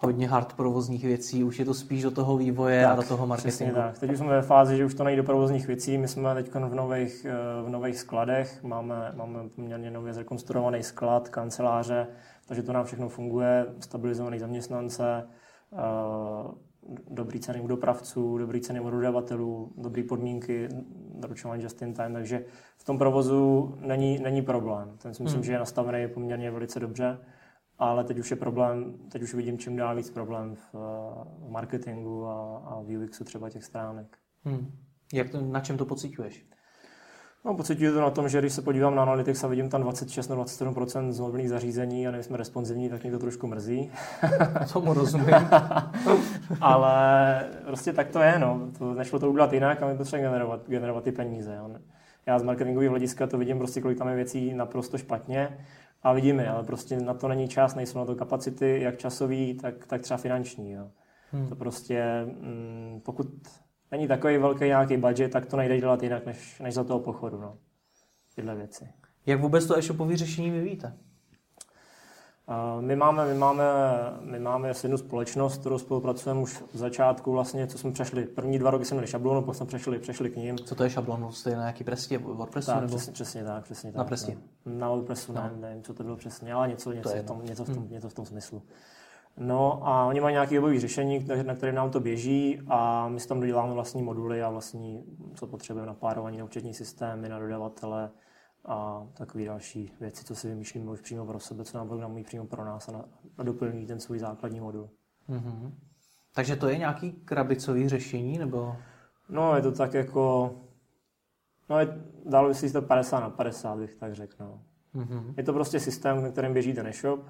Speaker 1: hodně hard provozních věcí, už je to spíš do toho vývoje tak, a do toho marketingu.
Speaker 2: tak. Teď už jsme ve fázi, že už to nejde do provozních věcí. My jsme teď v nových, eh, v nových skladech, máme, máme poměrně nově zrekonstruovaný sklad, kanceláře, takže to nám všechno funguje, stabilizovaný zaměstnance, eh, dobrý ceny u dopravců, dobrý ceny u dodavatelů, dobré podmínky, doručování just in time, takže v tom provozu není, není problém. Ten si myslím, hmm. že je nastavený poměrně velice dobře ale teď už je problém, teď už vidím čím dál víc problém v, v marketingu a, a v UXu třeba těch stránek. Hmm.
Speaker 1: Jak to, na čem to pocituješ?
Speaker 2: No, pocituju to na tom, že když se podívám na Analytics a vidím tam 26 nebo 27% z mobilních zařízení a nejsme responsivní, tak mě to trošku mrzí. <laughs>
Speaker 1: mu rozumím. <laughs>
Speaker 2: Ale prostě tak to je, no. To, nešlo to udělat jinak a my potřebujeme generovat, generovat ty peníze. Jo. Já z marketingového hlediska to vidím prostě, kolik tam je věcí naprosto špatně a vidíme, ale prostě na to není čas, nejsou na to kapacity, jak časový, tak, tak třeba finanční. Jo. Hmm. To prostě, mm, pokud není takový velký nějaký budget, tak to nejde dělat jinak, než, než za toho pochodu. No. Tyhle věci.
Speaker 1: Jak vůbec to e-shopové řešení vyvíjíte?
Speaker 2: My máme, my máme, my máme jednu společnost, kterou spolupracujeme už v začátku vlastně, co jsme přešli. První dva roky jsme měli šablonu, pak jsme přešli, přešli k ním.
Speaker 1: Co to je šablonu? Jste na nějaký prestě WordPressu?
Speaker 2: Tak,
Speaker 1: nebo?
Speaker 2: přesně, přesně tak, přesně tak.
Speaker 1: Na prestě?
Speaker 2: No. Na WordPressu, no. ne, nevím, co to bylo přesně, ale něco, něco,
Speaker 1: je
Speaker 2: v, tom, něco, v tom,
Speaker 1: Hmm.
Speaker 2: něco v tom smyslu. No a oni mají nějaké webové řešení, na kterém nám to běží a my si tam doděláme vlastní moduly a vlastní, co potřebujeme na párování, na účetní systémy, na dodavatele a takové další věci, co si vymýšlíme už přímo pro sebe, co nám programují přímo pro nás a, na, a doplňují ten svůj základní modul.
Speaker 1: Mhm. Takže to je nějaký krabicový řešení, nebo?
Speaker 2: No, je to tak jako... No, je, dalo by si to 50 na 50, bych tak řekl. No.
Speaker 1: Mhm.
Speaker 2: Je to prostě systém, na kterém běží ten e-shop,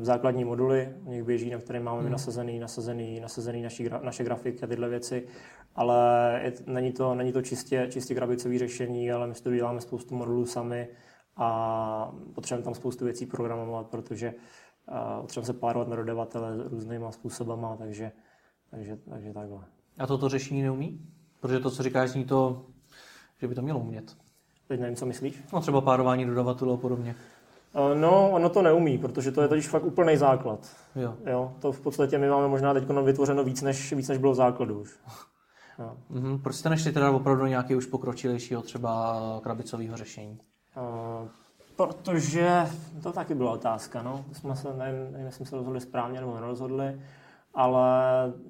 Speaker 2: základní moduly, u nich běží, na kterém máme
Speaker 1: Mhm.
Speaker 2: nasazený, nasazený, nasazený naši, gra- naše grafiky a tyhle věci, ale je, není, to, není to čistě, čistě krabicové řešení, ale my si to děláme spoustu modulů sami a potřebujeme tam spoustu věcí programovat, protože uh, potřebujeme se párovat na dodavatele různýma způsobama, takže, takže, takže takhle.
Speaker 1: A toto řešení neumí? Protože to, co říkáš, zní to, že by to mělo umět.
Speaker 2: Teď nevím, co myslíš?
Speaker 1: No třeba párování dodavatelů a podobně.
Speaker 2: Uh, No, ono to neumí, protože to je totiž fakt úplný základ.
Speaker 1: Jo.
Speaker 2: Jo, to v podstatě my máme možná teď vytvořeno víc než, víc, než bylo v základu už. Jo.
Speaker 1: Mhm. Proč jste nešli teda opravdu do nějakého už pokročilejšího třeba krabicového řešení?
Speaker 2: Uh, protože to taky byla otázka, no. Jsme se, nevím, nevím, jestli jsme se rozhodli správně nebo nerozhodli, ale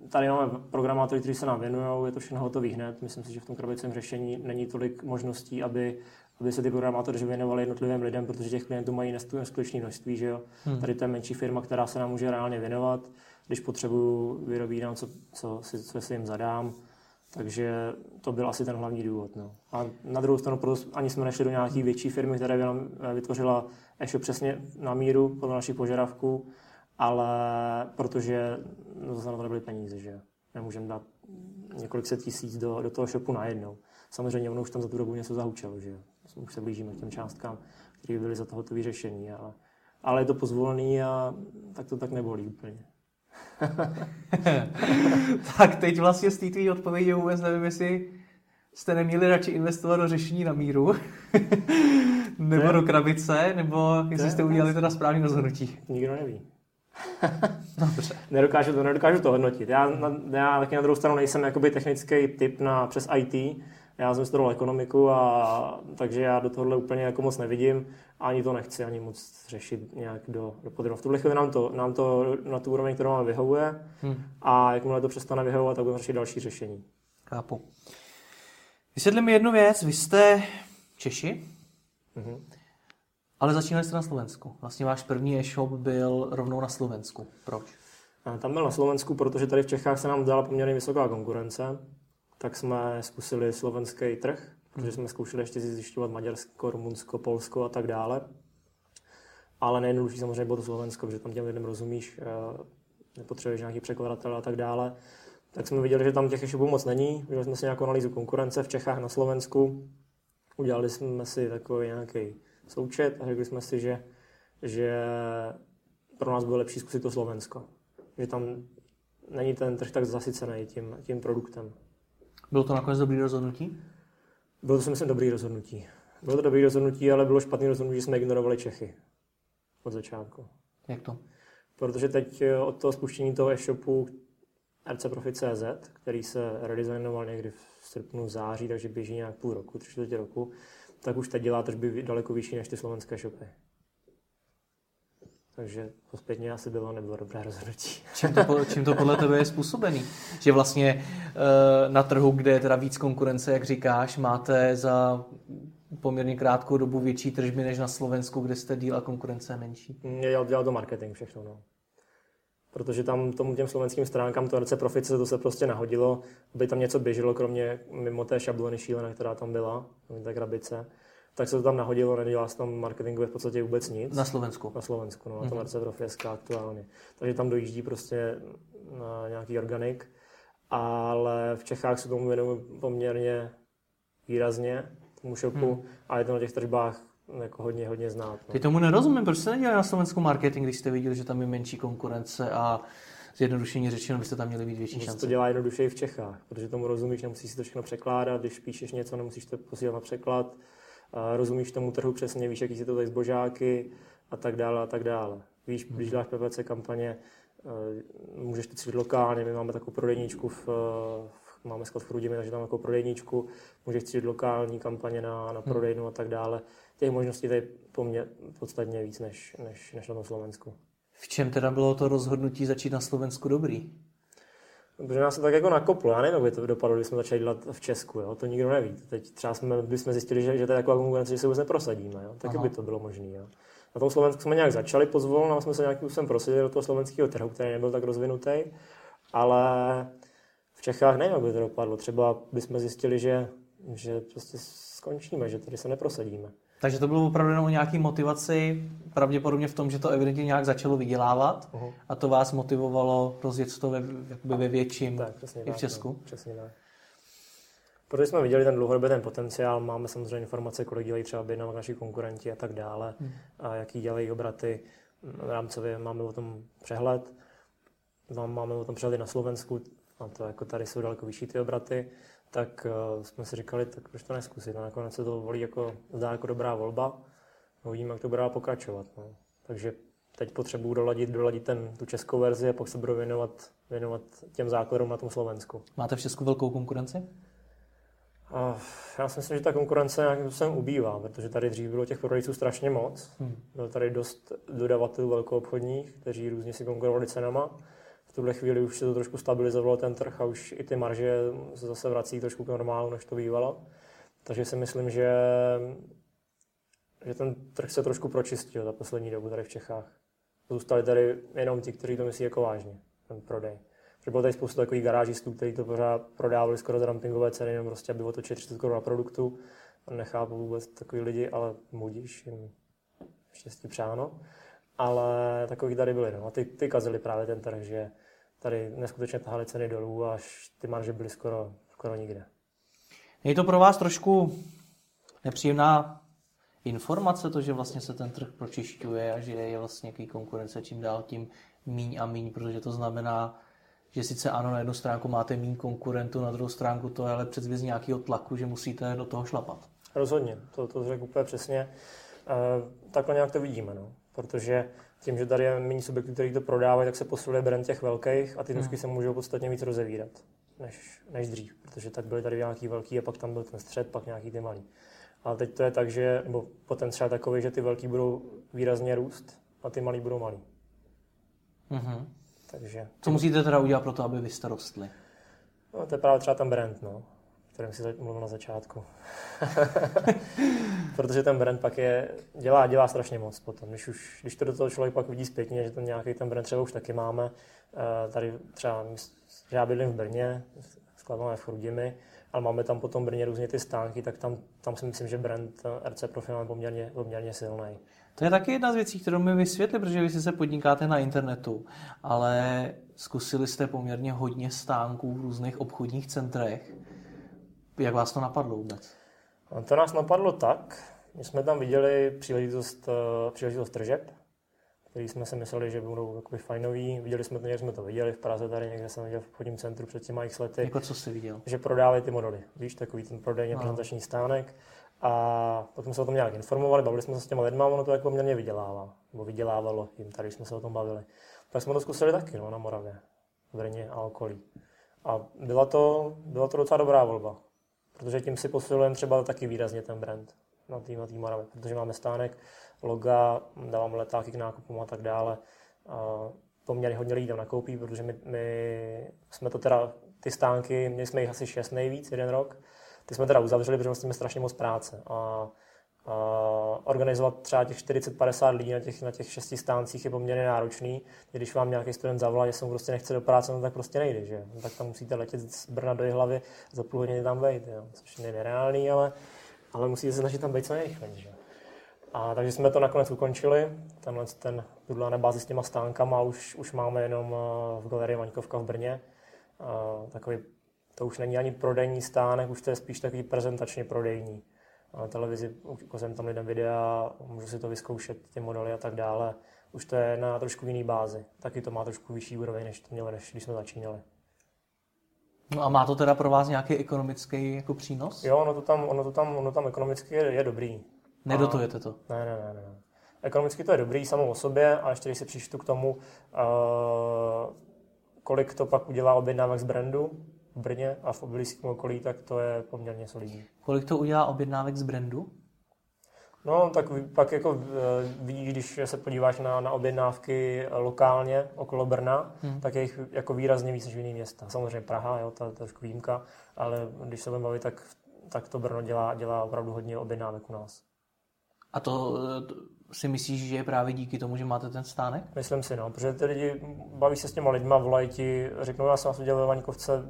Speaker 2: tady máme programátory, kteří se nám věnují, je to všechno hotový hned. Myslím si, že v tom krabicovém řešení není tolik možností, aby, aby se ty programátoři věnovali jednotlivým lidem, protože těch klientů mají neskutečné množství. Že jo?
Speaker 1: Hmm.
Speaker 2: Tady to je menší firma, která se nám může reálně věnovat. Když potřebuju, vyrobí nám, co, co, si, co si jim zadám. Takže to byl asi ten hlavní důvod. No. A na druhou stranu proto ani jsme nešli do nějaké větší firmy, která by nám eh, vytvořila e-shop přesně na míru podle našich požadavků, ale protože no, zase na to nebyly peníze, že. Nemůžeme dát několik set tisíc do, do toho shopu najednou. Samozřejmě ono už tam za tu dobu něco zahučelo, že jo. Už se blížíme k těm částkám, které by byly za to hotové řešení, ale, ale je to pozvolený a tak to tak nebolí úplně. <laughs>
Speaker 1: tak teď vlastně z té tvý odpovědi vůbec nevím, jestli jste neměli radši investovat do řešení na míru, <laughs> nebo
Speaker 2: je-
Speaker 1: do krabice, nebo jestli
Speaker 2: je
Speaker 1: jste udělali teda správný rozhodnutí.
Speaker 2: Nikdo neví. <laughs>
Speaker 1: Dobře.
Speaker 2: Nedokážu to, nedokážu to hodnotit. Já, na, já taky na druhou stranu nejsem jakoby technický typ na, přes IT. Já jsem studoval ekonomiku, a, takže já do tohohle úplně jako moc nevidím. Ani to nechci ani moc řešit nějak do, do podrobna. V tuhle chvíli nám to, nám to na tu úroveň, kterou máme, vyhovuje.
Speaker 1: Hm,
Speaker 2: A jakmile to přestane vyhovovat, tak budeme řešit další řešení.
Speaker 1: chápu. Vysvětli mi jednu věc. Vy jste Češi,
Speaker 2: Mhm.
Speaker 1: ale začínali jste na Slovensku. Vlastně váš první e-shop byl rovnou na Slovensku. Proč?
Speaker 2: Tam byl na Slovensku, protože tady v Čechách se nám dala poměrně vysoká konkurence, tak jsme zkusili slovenský trh, protože jsme zkoušeli ještě zjišťovat Maďarsko, Rumunsko, Polsko a tak dále. Ale nejjednodušší samozřejmě bylo to Slovensko, protože tam těm lidem rozumíš, eh, nepotřebuješ nějaký překladatel a tak dále. Tak jsme viděli, že tam těch e-shopů moc není. Udělali jsme si nějakou analýzu konkurence v Čechách na Slovensku. Udělali jsme si takový nějaký součet a řekli jsme si, že, že pro nás bylo lepší zkusit to Slovensko. Že tam není ten trh tak zasycený tím, tím produktem.
Speaker 1: Bylo to nakonec dobrý rozhodnutí?
Speaker 2: Bylo to si myslím dobrý rozhodnutí. Bylo to dobrý rozhodnutí, ale bylo špatný rozhodnutí, že jsme ignorovali Čechy od začátku.
Speaker 1: Jak to?
Speaker 2: Protože teď eh, od toho spuštění toho e-shopu rcprofit.cz, který se redesignoval někdy v srpnu, září, takže běží nějak půl roku, tři čtvrtě roku, tak už teď dělá tržby daleko vyšší než ty slovenské shopy. Takže pospětně asi bylo nebylo dobré rozhodnutí.
Speaker 1: Čím to, <laughs> čím to podle tebe je způsobený? Že vlastně eh, na trhu, kde je teda víc konkurence, jak říkáš, máte za poměrně krátkou dobu větší tržby než na Slovensku, kde jste díl a konkurence je menší.
Speaker 2: Je dělal, dělal to marketing všechno, no. Protože tam tomu těm slovenským stránkám to RC Profit se to se prostě nahodilo, aby tam něco běželo, kromě mimo té šablony šílené, která tam byla, mimo té krabice, tak se to tam nahodilo, nedělá se tam marketingově v podstatě vůbec nic.
Speaker 1: Na Slovensku.
Speaker 2: na Slovensku, no, na tom RC Profit aktuálně. Takže tam dojíždí prostě na nějaký organik, ale v Čechách se tomu věnují poměrně výrazně, tomu shopu,
Speaker 1: Hmm.
Speaker 2: a je to na těch tržbách jako hodně, hodně znát. No.
Speaker 1: Ty tomu nerozumím, proč jste nedělali na Slovensku marketing, když jste viděli, že tam je menší konkurence a zjednodušeně řečeno byste tam měli být větší šance.
Speaker 2: to dělá jednoduše i v Čechách, protože tomu rozumíš, nemusíš si to všechno překládat, když píšeš něco, nemusíš to posílat na překlad, a rozumíš tomu trhu přesně, víš, jaký si to tady zbožáky a tak dále a tak dále. Víš, když hmm. děláš PPC kampaně, uh, můžeš to cílit lokálně, my máme takovou prodejníčku v, v máme sklad v Chrudimi, takže tam jako prodejníčku, můžeš cílit lokální kampaně na, na hmm. prodejnu a tak dále. Těch možností tady po mně podstatně víc než, než, než na tom Slovensku.
Speaker 1: V čem teda bylo to rozhodnutí začít na Slovensku dobrý?
Speaker 2: Protože nás to tak jako nakoplo. Já nevím, jak by to dopadlo, když jsme začali dělat v Česku. Jo? To nikdo neví. Teď třeba jsme, bychom zjistili, že, že to je taková konkurence, že se vůbec neprosadíme. Jo? Tak by to bylo možné. Na tom Slovensku jsme nějak začali pozvolna, a jsme se nějakým způsobem prosadili do toho slovenského trhu, který nebyl tak rozvinutý. Ale v Čechách nevím, jak by to dopadlo. Třeba bychom zjistili, že, že prostě skončíme, že tady se neprosadíme.
Speaker 1: Takže to bylo opravdu jenom o nějaký motivaci, pravděpodobně v tom, že to evidentně nějak začalo vydělávat uh-huh. a to vás motivovalo rozjet to ve, ve větším tak, přesně i v tak, Česku.
Speaker 2: No, přesně tak. Protože jsme viděli ten dlouhodobý ten potenciál, máme samozřejmě informace, kolik dělají třeba objednávek naši konkurenti a tak dále, hmm. a jaký dělají obraty. Rámcově máme o tom přehled, máme o tom přehled na Slovensku, a to jako tady jsou daleko vyšší ty obraty tak uh, jsme si říkali, tak proč to neskusit. No, nakonec se to volí jako, zdá jako dobrá volba. Uvidíme, jak to bude pokračovat. No. Takže teď potřebuji doladit, doladit ten, tu českou verzi a pak se budu věnovat, věnovat těm základům na tom Slovensku.
Speaker 1: Máte v Česku velkou konkurenci?
Speaker 2: A já si myslím, že ta konkurence nějakým způsobem ubývá, protože tady dřív bylo těch prodejců strašně moc. Hmm. Bylo tady dost dodavatelů velkoobchodních, kteří různě si konkurovali cenama tuhle chvíli už se to trošku stabilizovalo ten trh a už i ty marže se zase vrací trošku k normálu, než to bývalo. Takže si myslím, že, že ten trh se trošku pročistil za poslední dobu tady v Čechách. Zůstali tady jenom ti, kteří to myslí jako vážně, ten prodej. Protože bylo tady spoustu takových garážistů, kteří to pořád prodávali skoro za dumpingové ceny, jenom prostě, aby otočili 30 korun na produktu. Nechápu vůbec takový lidi, ale mudíš, jim štěstí přáno. Ale takových tady byli, no. A ty, ty kazili právě ten trh, že tady neskutečně tahali ceny dolů, až ty marže byly skoro, skoro nikde.
Speaker 1: Je to pro vás trošku nepříjemná informace, to, že vlastně se ten trh pročišťuje a že je vlastně jaký konkurence čím dál tím míň a míň, protože to znamená, že sice ano, na jednu stránku máte míň konkurentů, na druhou stránku to je ale předzvěz nějakého tlaku, že musíte do toho šlapat.
Speaker 2: Rozhodně, to, to řekl úplně přesně. E, takhle nějak to vidíme, no. Protože tím, že tady je méně subjektů, který to prodávají, tak se posiluje brand těch velkých a ty nůžky hmm. se můžou podstatně víc rozevírat než, než dřív, protože tak byly tady nějaký velký a pak tam byl ten střed, pak nějaký ty malý. Ale teď to je tak, že, nebo potenciál takový, že ty velký budou výrazně růst a ty malý budou malý.
Speaker 1: Mm-hmm. Takže, Co musíte teda udělat pro to, aby vy jste rostli?
Speaker 2: No, to je právě třeba ten brand, no kterém si mluvil na začátku. <laughs> Protože ten brand pak je, dělá, dělá strašně moc potom. Když, už, když to do toho člověk pak vidí zpětně, že ten nějaký ten brand třeba už taky máme. Eh, tady třeba, já bydlím v Brně, skládáme v Chrudimi, ale máme tam potom v Brně různě ty stánky, tak tam, tam si myslím, že brand eh, RC Profi je poměrně, poměrně silný.
Speaker 1: To je taky jedna z věcí, kterou mi vysvětli, protože vy si se podnikáte na internetu, ale zkusili jste poměrně hodně stánků v různých obchodních centrech. Jak vás to napadlo vůbec?
Speaker 2: To nás napadlo tak, my jsme tam viděli příležitost, eh, příležitost tržeb, který jsme si mysleli, že budou jakoby fajnový. Viděli jsme to, někde jsme to viděli v Praze tady, někde jsem viděl v obchodním centru před těma x lety.
Speaker 1: Jako co jsi viděl?
Speaker 2: Že prodávají ty modely. Víš, takový ten prodejně no. prezentační stánek. A potom se o tom nějak informovali, bavili jsme se s těma lidma, ono to jako poměrně vydělává. Nebo vydělávalo jim, tady jsme se o tom bavili. Tak jsme to zkusili taky no, na Moravě, v Brně a okolí. A byla to, byla to docela dobrá volba protože tím si posilujeme třeba taky výrazně ten brand na té na Moravě, protože máme stánek, loga, dáváme letáky k nákupům a tak dále. A poměrně hodně lidí tam nakoupí, protože my, my jsme to teda, ty stánky, měli jsme jich asi šest nejvíc jeden rok, ty jsme teda uzavřeli, protože vlastně jsme strašně moc práce. A organizovat třeba těch 40-50 lidí na těch, na těch šesti stáncích je poměrně náročný. Když vám nějaký student zavolá, že se mu prostě nechce do práce, no tak prostě nejde, že? No, tak tam musíte letět z Brna do hlavy, za půl hodiny tam vejít, jo? což je nereálný, ale, ale musíte se snažit tam být co nejrychleji. Že? A takže jsme to nakonec ukončili, tenhle ten, tuhle na bázi s těma stánkama už, už máme jenom eh, v galerii Maňkovka v Brně. A takový, to už není ani prodejní stánek, už to je spíš takový prezentačně prodejní televizi, ukazujeme tam lidem videa, můžu si to vyzkoušet, ty modely a tak dále. Už to je na trošku jiný bázi. Taky to má trošku vyšší úroveň, než to mělo, než když jsme začínali.
Speaker 1: No a má to teda pro vás nějaký ekonomický jako přínos?
Speaker 2: Jo, ono to tam, ono to tam, ono tam ekonomicky je, je dobrý.
Speaker 1: Nedotujete to?
Speaker 2: Ne, ne, ne, ne. Ekonomicky to je dobrý samou o sobě, a ještě když si přištu k tomu, uh, kolik to pak udělá objednávek z brandu v Brně a v blízkém okolí, tak to je poměrně solidní.
Speaker 1: Kolik to udělá objednávek z brandu?
Speaker 2: No, tak pak jako vidíš, když se podíváš na, na objednávky lokálně okolo Brna, hmm. tak je jich jako výrazně víc než v jiných města. Samozřejmě Praha, jo, to, to je výjimka, ale když se budeme bavit, tak, tak to Brno dělá, dělá opravdu hodně objednávek u nás.
Speaker 1: A to si myslíš, že je právě díky tomu, že máte ten stánek?
Speaker 2: Myslím si, no, protože ty lidi baví se s těma lidma, volají ti, řeknou, já jsem vás udělal ve Vaňkovce,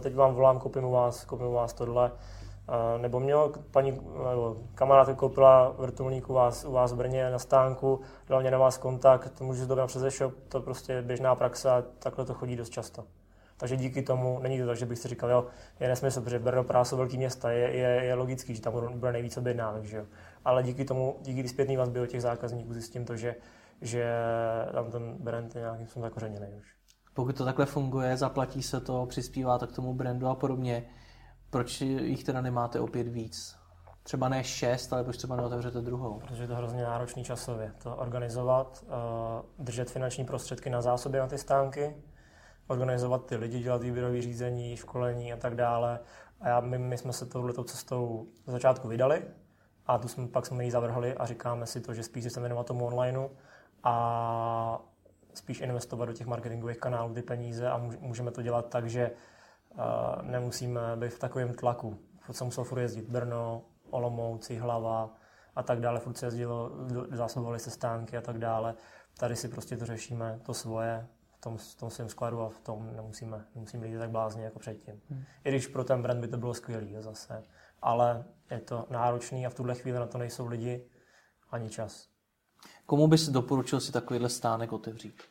Speaker 2: teď vám volám, koupím u vás, koupím u vás tohle. Nebo měl paní, nebo kamarád koupila vrtulník u vás, u vás v Brně na stánku, dal mě na vás kontakt, to můžu zdobit přes e-shop, to prostě je běžná praxe a takhle to chodí dost často. Takže díky tomu, není to tak, že bych si říkal, jo, je nesmysl, protože Brno, Praha jsou velký města, je, je, je logický, že tam bude nejvíc objednávek, že jo. Ale díky tomu, díky zpětný vazbě od těch zákazníků zjistím to, že, že tam ten brand je nějakým způsobem zakořeněný už.
Speaker 1: Pokud to takhle funguje, zaplatí se to, přispívá to k tomu brandu a podobně, proč jich teda nemáte opět víc? Třeba ne šest, ale proč třeba neotevřete druhou?
Speaker 2: Protože je to hrozně náročný časově. To organizovat, eh, držet finanční prostředky na zásobě na ty stánky, organizovat ty lidi, dělat výběrové řízení, školení a tak dále. A já, my, my jsme se touhletou cestou v začátku vydali a tu jsme, pak jsme ji zavrhli a říkáme si to, že spíš se věnovat tomu onlineu a spíš investovat do těch marketingových kanálů ty peníze a můžeme to dělat tak, že uh, nemusíme být v takovém tlaku. Furt jsem musel furt jezdit Brno, Olomouc, Hlava a tak dále. Furt se jezdilo, zásobovali se stánky a tak dále. Tady si prostě to řešíme, to svoje, tom, v tom svém skladu a v tom nemusíme, nemusíme jít tak blázně jako předtím. Hmm. I když pro ten brand by to bylo skvělý zase. Ale je to náročný a v tuhle chvíli na to nejsou lidi ani čas.
Speaker 1: Komu bys doporučil si takovýhle stánek otevřít?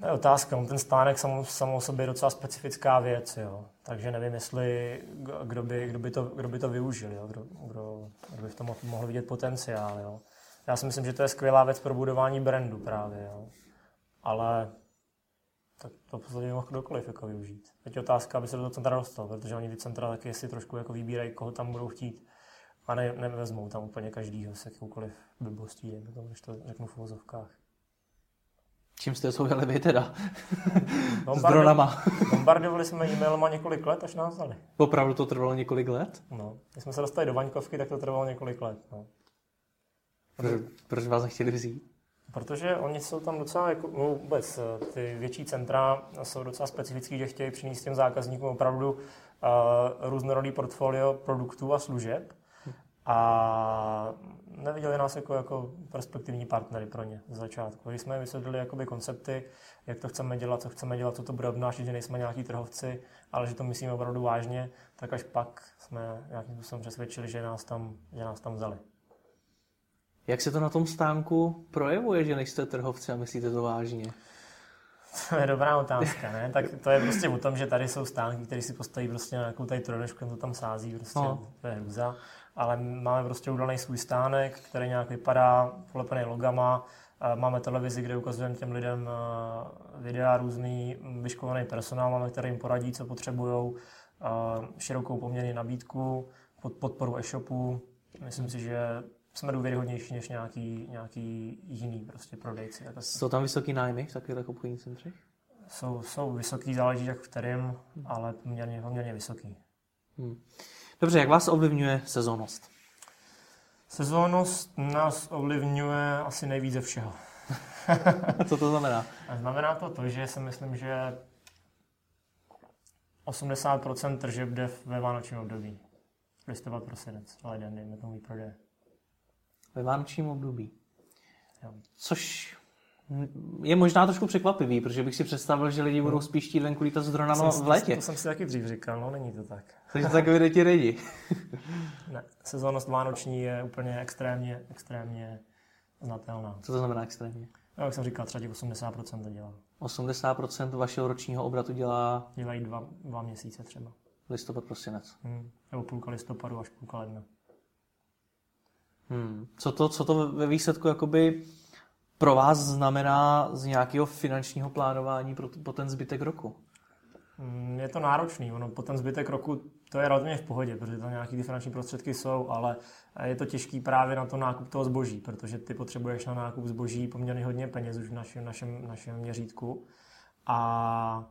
Speaker 2: To je otázka. Ten stánek samou, samou sobě je docela specifická věc, jo. takže nevím, jestli kdo by, kdo by, to, kdo by to využil, jo. Kdo, kdo, kdo by v tom mohl vidět potenciál. Jo. Já si myslím, že to je skvělá věc pro budování brandu právě. Jo ale tak to v podstatě mohl kdokoliv jako využít. Teď je otázka, aby se do toho centra dostal, protože oni ty centra taky si trošku jako vybírají, koho tam budou chtít. A ne, nevezmou tam úplně každýho s jakoukoliv blbostí, jen to, když to řeknu v uvozovkách.
Speaker 1: Čím jste soujeli vy teda? <laughs> S dronama.
Speaker 2: bombardovali jsme e-mailama několik let, až nás vzali.
Speaker 1: Opravdu to trvalo několik let?
Speaker 2: No, když jsme se dostali do Vaňkovky, tak to trvalo několik let. No.
Speaker 1: Proč, proč vás nechtěli vzít?
Speaker 2: Protože oni jsou tam docela, jako, no vůbec, eh, ty větší centra jsou docela specifický, že chtějí přinést těm zákazníkům opravdu uh, různorodý portfolio produktů a služeb a neviděli nás jako, jako perspektivní partnery pro ně z začátku. Když jsme vysvětlili jakoby koncepty, jak to chceme dělat, co chceme dělat, co to bude obnášet, že nejsme nějaký trhovci, ale že to myslíme opravdu vážně, tak až pak jsme nějakým způsobem přesvědčili, že nás tam, že nás tam vzali.
Speaker 1: Jak se to na tom stánku projevuje, že nejste trhovci a myslíte to vážně?
Speaker 2: To je dobrá otázka, ne? Tak to je prostě o tom, že tady jsou stánky, které si postaví prostě na nějakou tady tronešku, to tam sází, prostě no. to je hruza. Ale máme prostě udaný svůj stánek, který nějak vypadá, polepený logama, Máme televizi, kde ukazujeme těm lidem videa, různý vyškolený personál, máme, který jim poradí, co potřebují, širokou poměrně nabídku, podporu e-shopu. Myslím si, že jsme důvěryhodnější než nějaký, nějaký jiný prostě prodejci.
Speaker 1: Jsou tam vysoký nájmy v takových obchodních centrech?
Speaker 2: Jsou, jsou vysoký, záleží jak v kterém, ale poměrně, poměrně vysoký.
Speaker 1: Hmm. Dobře, jak vás ovlivňuje sezónnost?
Speaker 2: Sezónnost nás ovlivňuje asi nejvíc ze všeho. <laughs>
Speaker 1: Co to znamená?
Speaker 2: A znamená to to, že si myslím, že 80% tržeb jde ve vánočním období. Listopad, prosinec, leden, dejme tomu výprodeje
Speaker 1: ve vánočním období. Což je možná trošku překvapivý, protože bych si představil, že lidi budou no. spíš chtít venku lítat s dronama v létě.
Speaker 2: To jsem si taky dřív říkal, no není to tak. <laughs>
Speaker 1: Takže tak vyjde ti lidi. <laughs>
Speaker 2: ne, sezónnost vánoční je úplně extrémně, extrémně znatelná.
Speaker 1: Co to znamená extrémně?
Speaker 2: No, jak jsem říkal, třeba 80% to dělá.
Speaker 1: 80% vašeho ročního obratu dělá?
Speaker 2: Dělají dva, dva měsíce třeba.
Speaker 1: Listopad, prosinec.
Speaker 2: Hmm. Nebo půlka listopadu až půlka ledna.
Speaker 1: Hmm. Co, to, co to ve výsledku jakoby pro vás znamená z nějakého finančního plánování pro, pro ten zbytek roku?
Speaker 2: Mm, je to náročný, ono po ten zbytek roku to je relativně v pohodě, protože tam nějaké ty finanční prostředky jsou, ale je to těžký právě na to nákup toho zboží, protože ty potřebuješ na nákup zboží poměrně hodně peněz už v našem, našem, našem měřítku. A,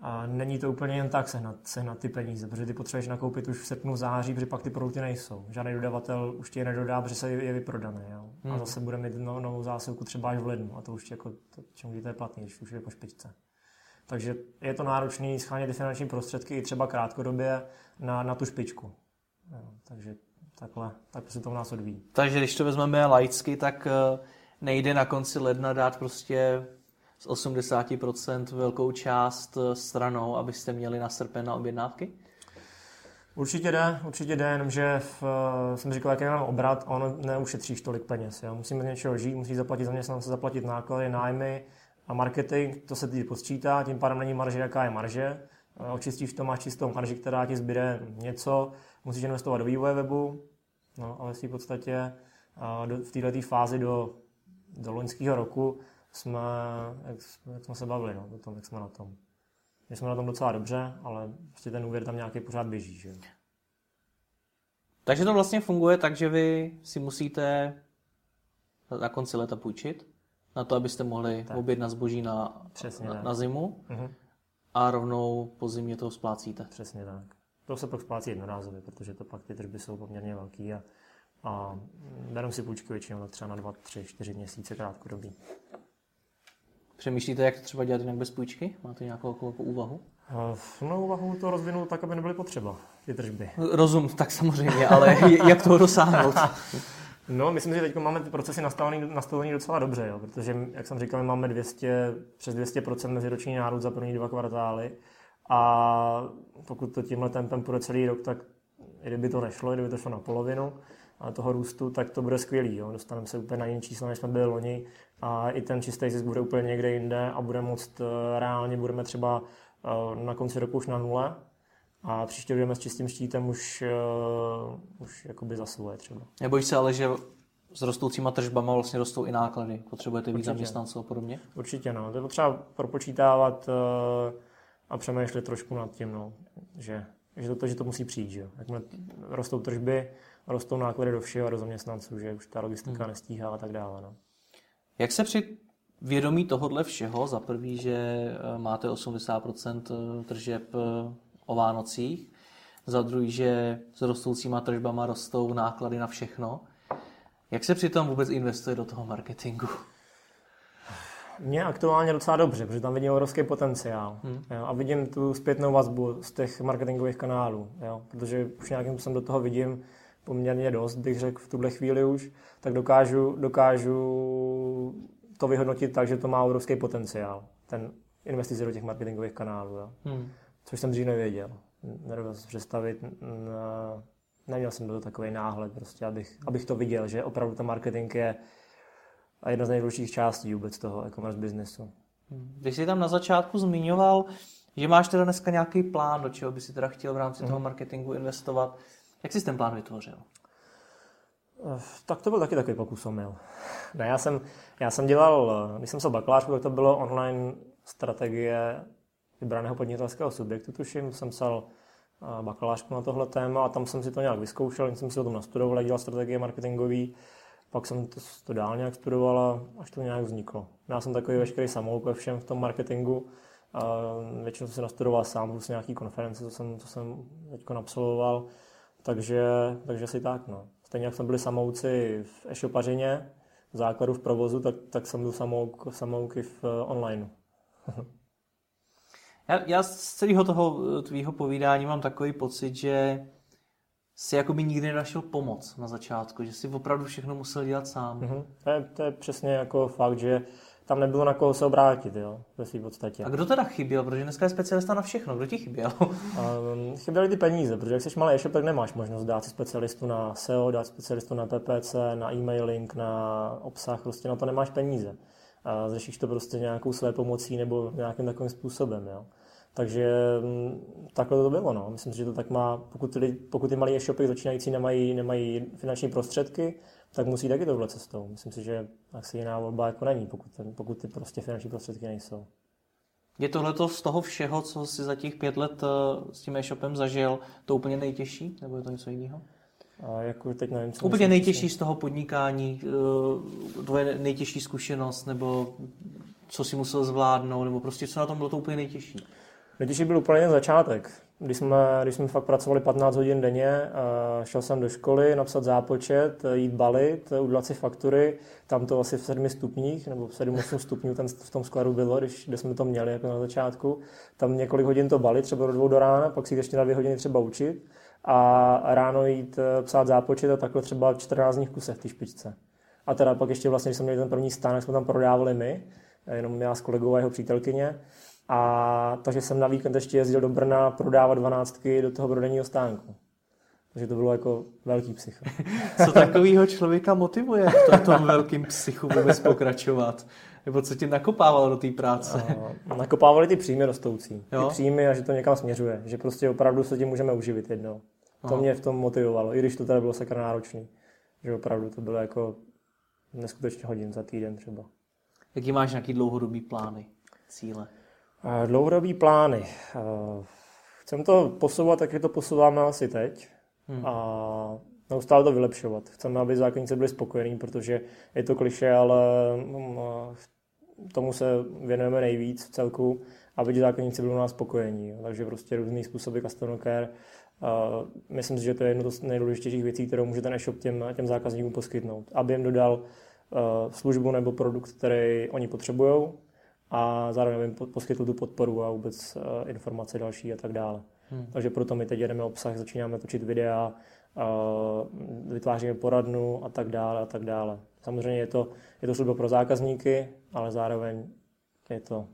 Speaker 2: a není to úplně jen tak sehnat, sehnat ty peníze, protože ty potřebuješ nakoupit už v srpnu, září, protože pak ty produkty nejsou. Žádný dodavatel už ti je nedodá, protože se je vyprodaný. Jo? Hmm. A zase bude mít novou zásilku třeba až v lednu a to už jako, to, čemu to je platný, když už je po špičce. Takže je to náročné schánět ty finanční prostředky i třeba krátkodobě na, na tu špičku. Jo, takže takhle, tak se to u nás odvíjí.
Speaker 1: Takže když to vezmeme laicky, tak eh, nejde na konci ledna dát prostě z 80% velkou část eh, stranou, abyste měli na srpen na objednávky?
Speaker 2: Určitě jde, určitě jde, jenomže v, eh, jsem říkal, jaký mám obrat, on neušetříš tolik peněz. Jo. Musíme z něčeho žít, musí zaplatit zaměstnance, zaplatit náklady, nájmy, a marketing, to se teď počítá, tím pádem není marže, jaká je marže. Očistíš to, máš čistou marži, která ti zbyde něco, musíš investovat do vývoje webu, no, ale v podstatě v této fázi do, do loňského roku jsme, jak, jak jsme se bavili, no, o tom, jak jsme na tom. My jsme na tom docela dobře, ale prostě ten úvěr tam nějaký pořád běží. Že?
Speaker 1: Takže to vlastně funguje tak, že vy si musíte na konci leta půjčit, na to, abyste mohli tak. objednat zboží na, Přesně na, na zimu uh-huh. a rovnou po zimě to splácíte.
Speaker 2: Přesně tak. To se pak splácí jednorázově, protože to pak ty tržby jsou poměrně velký a, a beru si půjčky většinou třeba na 2, 3, 4 měsíce krátkodobí.
Speaker 1: Přemýšlíte, jak to třeba dělat jinak bez půjčky? Máte nějakou jako, jako úvahu?
Speaker 2: No, úvahu to rozvinout tak, aby nebyly potřeba, ty tržby.
Speaker 1: Rozum, tak samozřejmě, ale jak toho dosáhnout?
Speaker 2: No, myslím, že teď máme ty procesy nastavený, nastavený docela dobře, jo, protože, jak jsem říkal, máme 200, přes 200% meziroční nárůst za první dva kvartály a pokud to tímhle tempem půjde celý rok, tak i kdyby to nešlo, i kdyby to šlo na polovinu a toho růstu, tak to bude skvělý. Jo. Dostaneme se úplně na jiné číslo, než jsme byli loni a i ten čistý zisk bude úplně někde jinde a bude moct eh, reálně, budeme třeba eh, na konci roku už na nule, a příště budeme s čistým štítem už, uh, už jakoby za svoje třeba.
Speaker 1: Nebojíš se ale, že s rostoucíma tržbama vlastně rostou i náklady? Potřebujete víc zaměstnanců a podobně?
Speaker 2: Určitě, no. To je potřeba propočítávat a přemýšlet trošku nad tím, no. že, že, to, že to musí přijít. Že? Jakmile rostou tržby, rostou náklady do všeho a do zaměstnanců, že už ta logistika hmm. nestíhá a tak dále. No.
Speaker 1: Jak se při vědomí tohohle všeho, za prvý, že eh, máte 80% tržeb o Vánocích, za druhý, že s rostoucíma tržbama rostou náklady na všechno. Jak se přitom vůbec investuje do toho marketingu?
Speaker 2: Mně aktuálně docela dobře, protože tam vidím obrovský potenciál. Hmm. Jo, a vidím tu zpětnou vazbu z těch marketingových kanálů, jo, protože už nějakým způsobem do toho vidím poměrně dost, bych řekl v tuhle chvíli už, tak dokážu, dokážu to vyhodnotit tak, že to má obrovský potenciál, ten investice do těch marketingových kanálů. Jo. Hmm což jsem dřív nevěděl. Nedovedl si představit, neměl jsem to takový náhled, prostě, abych, abych to viděl, že opravdu ten marketing je jedna z nejdůležitějších částí vůbec toho e-commerce biznesu.
Speaker 1: Když jsi tam na začátku zmiňoval, že máš teda dneska nějaký plán, do čeho by si teda chtěl v rámci toho mhm. marketingu investovat, jak jsi ten plán vytvořil?
Speaker 2: Eh, tak to byl taky takový pokus omyl. Ne, já jsem, já jsem dělal, když jsem se bakalářku, tak to bylo online strategie vybraného podnikatelského subjektu, tuším, jsem psal eh, bakalářku na tohle téma a tam jsem si to nějak vyzkoušel, jsem si o tom nastudoval, dělal strategie marketingový, pak jsem to, to dál nějak studoval a až to nějak vzniklo. Já jsem takový veškerý samouk ve všem v tom marketingu, většinou jsem si nastudoval sám, plus nějaký konference, co jsem, co jsem teď absolvoval, takže, takže si tak. No. Stejně jak jsme byli samouci v e-shopařině, v základu v provozu, tak, tak jsem byl samouk, samouky v uh, online. <laughs>
Speaker 1: Já, já z celého toho eh, tvýho povídání mám takový pocit, že si jako by nikdy nenašel pomoc na začátku, že si opravdu všechno musel dělat sám.
Speaker 2: Mm-hmm. To, je, to je přesně jako fakt, že tam nebylo na koho se obrátit, jo, ve svým podstatě.
Speaker 1: A kdo teda chyběl, protože dneska je specialista na všechno, kdo ti chyběl?
Speaker 2: um, chyběly ty peníze, protože jak jsi malý e-shop, tak nemáš možnost dát si specialistu na SEO, dát specialistu na PPC, na e-mailing, na obsah, prostě na to nemáš peníze a řešíš to prostě nějakou své pomocí nebo nějakým takovým způsobem. Jo. Takže mm, takhle to bylo. No. Myslím si, že to tak má, pokud ty, pokud ty malé e-shopy začínající nemají, nemají finanční prostředky, tak musí taky tohle cestou. Myslím si, že asi jiná volba jako není, pokud, ten, pokud ty prostě finanční prostředky nejsou.
Speaker 1: Je tohle z toho všeho, co jsi za těch pět let eh, s tím e-shopem zažil, to úplně nejtěžší? Nebo je to něco jiného?
Speaker 2: A jako teď nevím, co
Speaker 1: Úplně nejtěžší z toho podnikání, eh, tvoje nejtěžší zkušenost, nebo co si musel zvládnout, nebo prostě co na tom bylo to úplně nejtěžší?
Speaker 2: Nejtěžší byl úplně začátek. Když jsme, když jsme fakt pracovali 15 hodin denně, šel jsem do školy, napsat zápočet, jít balit, udělat si faktury, tam to asi v 7 stupních, nebo v 7-8 stupňů ten, v tom skladu bylo, když, když jsme to měli jako na začátku. Tam několik hodin to balit, třeba do dvou do rána, pak si ještě na dvě hodiny třeba učit a ráno jít eh, psát zápočet a takhle třeba 14 dní v kuse v té špičce. A teda pak ještě vlastně, když jsme měli ten první stánek, jsme tam prodávali my, jenom já s kolegou a jeho přítelkyně. A takže jsem na víkend ještě jezdil do Brna prodávat dvanáctky do toho prodejního stánku. Takže to bylo jako velký psycho. <laughs>
Speaker 1: Co takového člověka motivuje v tom velkým psychu vůbec pokračovat? Nebo co tě nakopávalo do té práce?
Speaker 2: nakopávali ty příjmy rostoucí. Jo? Ty příjmy a že to někam směřuje. Že prostě opravdu se tím můžeme uživit jednou. To Aha. mě v tom motivovalo, i když to teda bylo sakra náročný. Že opravdu to bylo jako neskutečně hodin za týden třeba.
Speaker 1: Jaký máš nějaký dlouhodobý plány, cíle?
Speaker 2: Dlouhodobý plány. Chcem to posouvat, tak jak to posouváme asi teď. Hmm. A neustále to vylepšovat. Chceme, aby zákonníci byli spokojení, protože je to kliše, ale mm, tomu se věnujeme nejvíc v celku, aby ti zákonníci byli u nás spokojení. Takže prostě různý způsoby customer care. Myslím si, že to je jedno z nejdůležitějších věcí, kterou může ten e-shop těm, těm zákazníkům poskytnout. Aby jim dodal službu nebo produkt, který oni potřebují, a zároveň poskytl tu podporu a vůbec uh, informace další a tak dále. Hmm. Takže proto my teď jedeme obsah, začínáme točit videa, uh, vytváříme poradnu a tak dále a tak dále. Samozřejmě je to, je to služba pro zákazníky, ale zároveň je to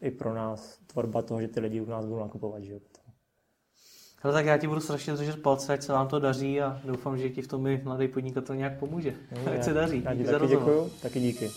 Speaker 2: i pro nás tvorba toho, že ty lidi u nás budou nakupovat. Že?
Speaker 1: Ale tak já ti budu strašně držet palce, ať se vám to daří a doufám, že ti v tom i mladý podnikatel nějak pomůže. No, ať se daří.
Speaker 2: Já ti taky děkuju, taky díky.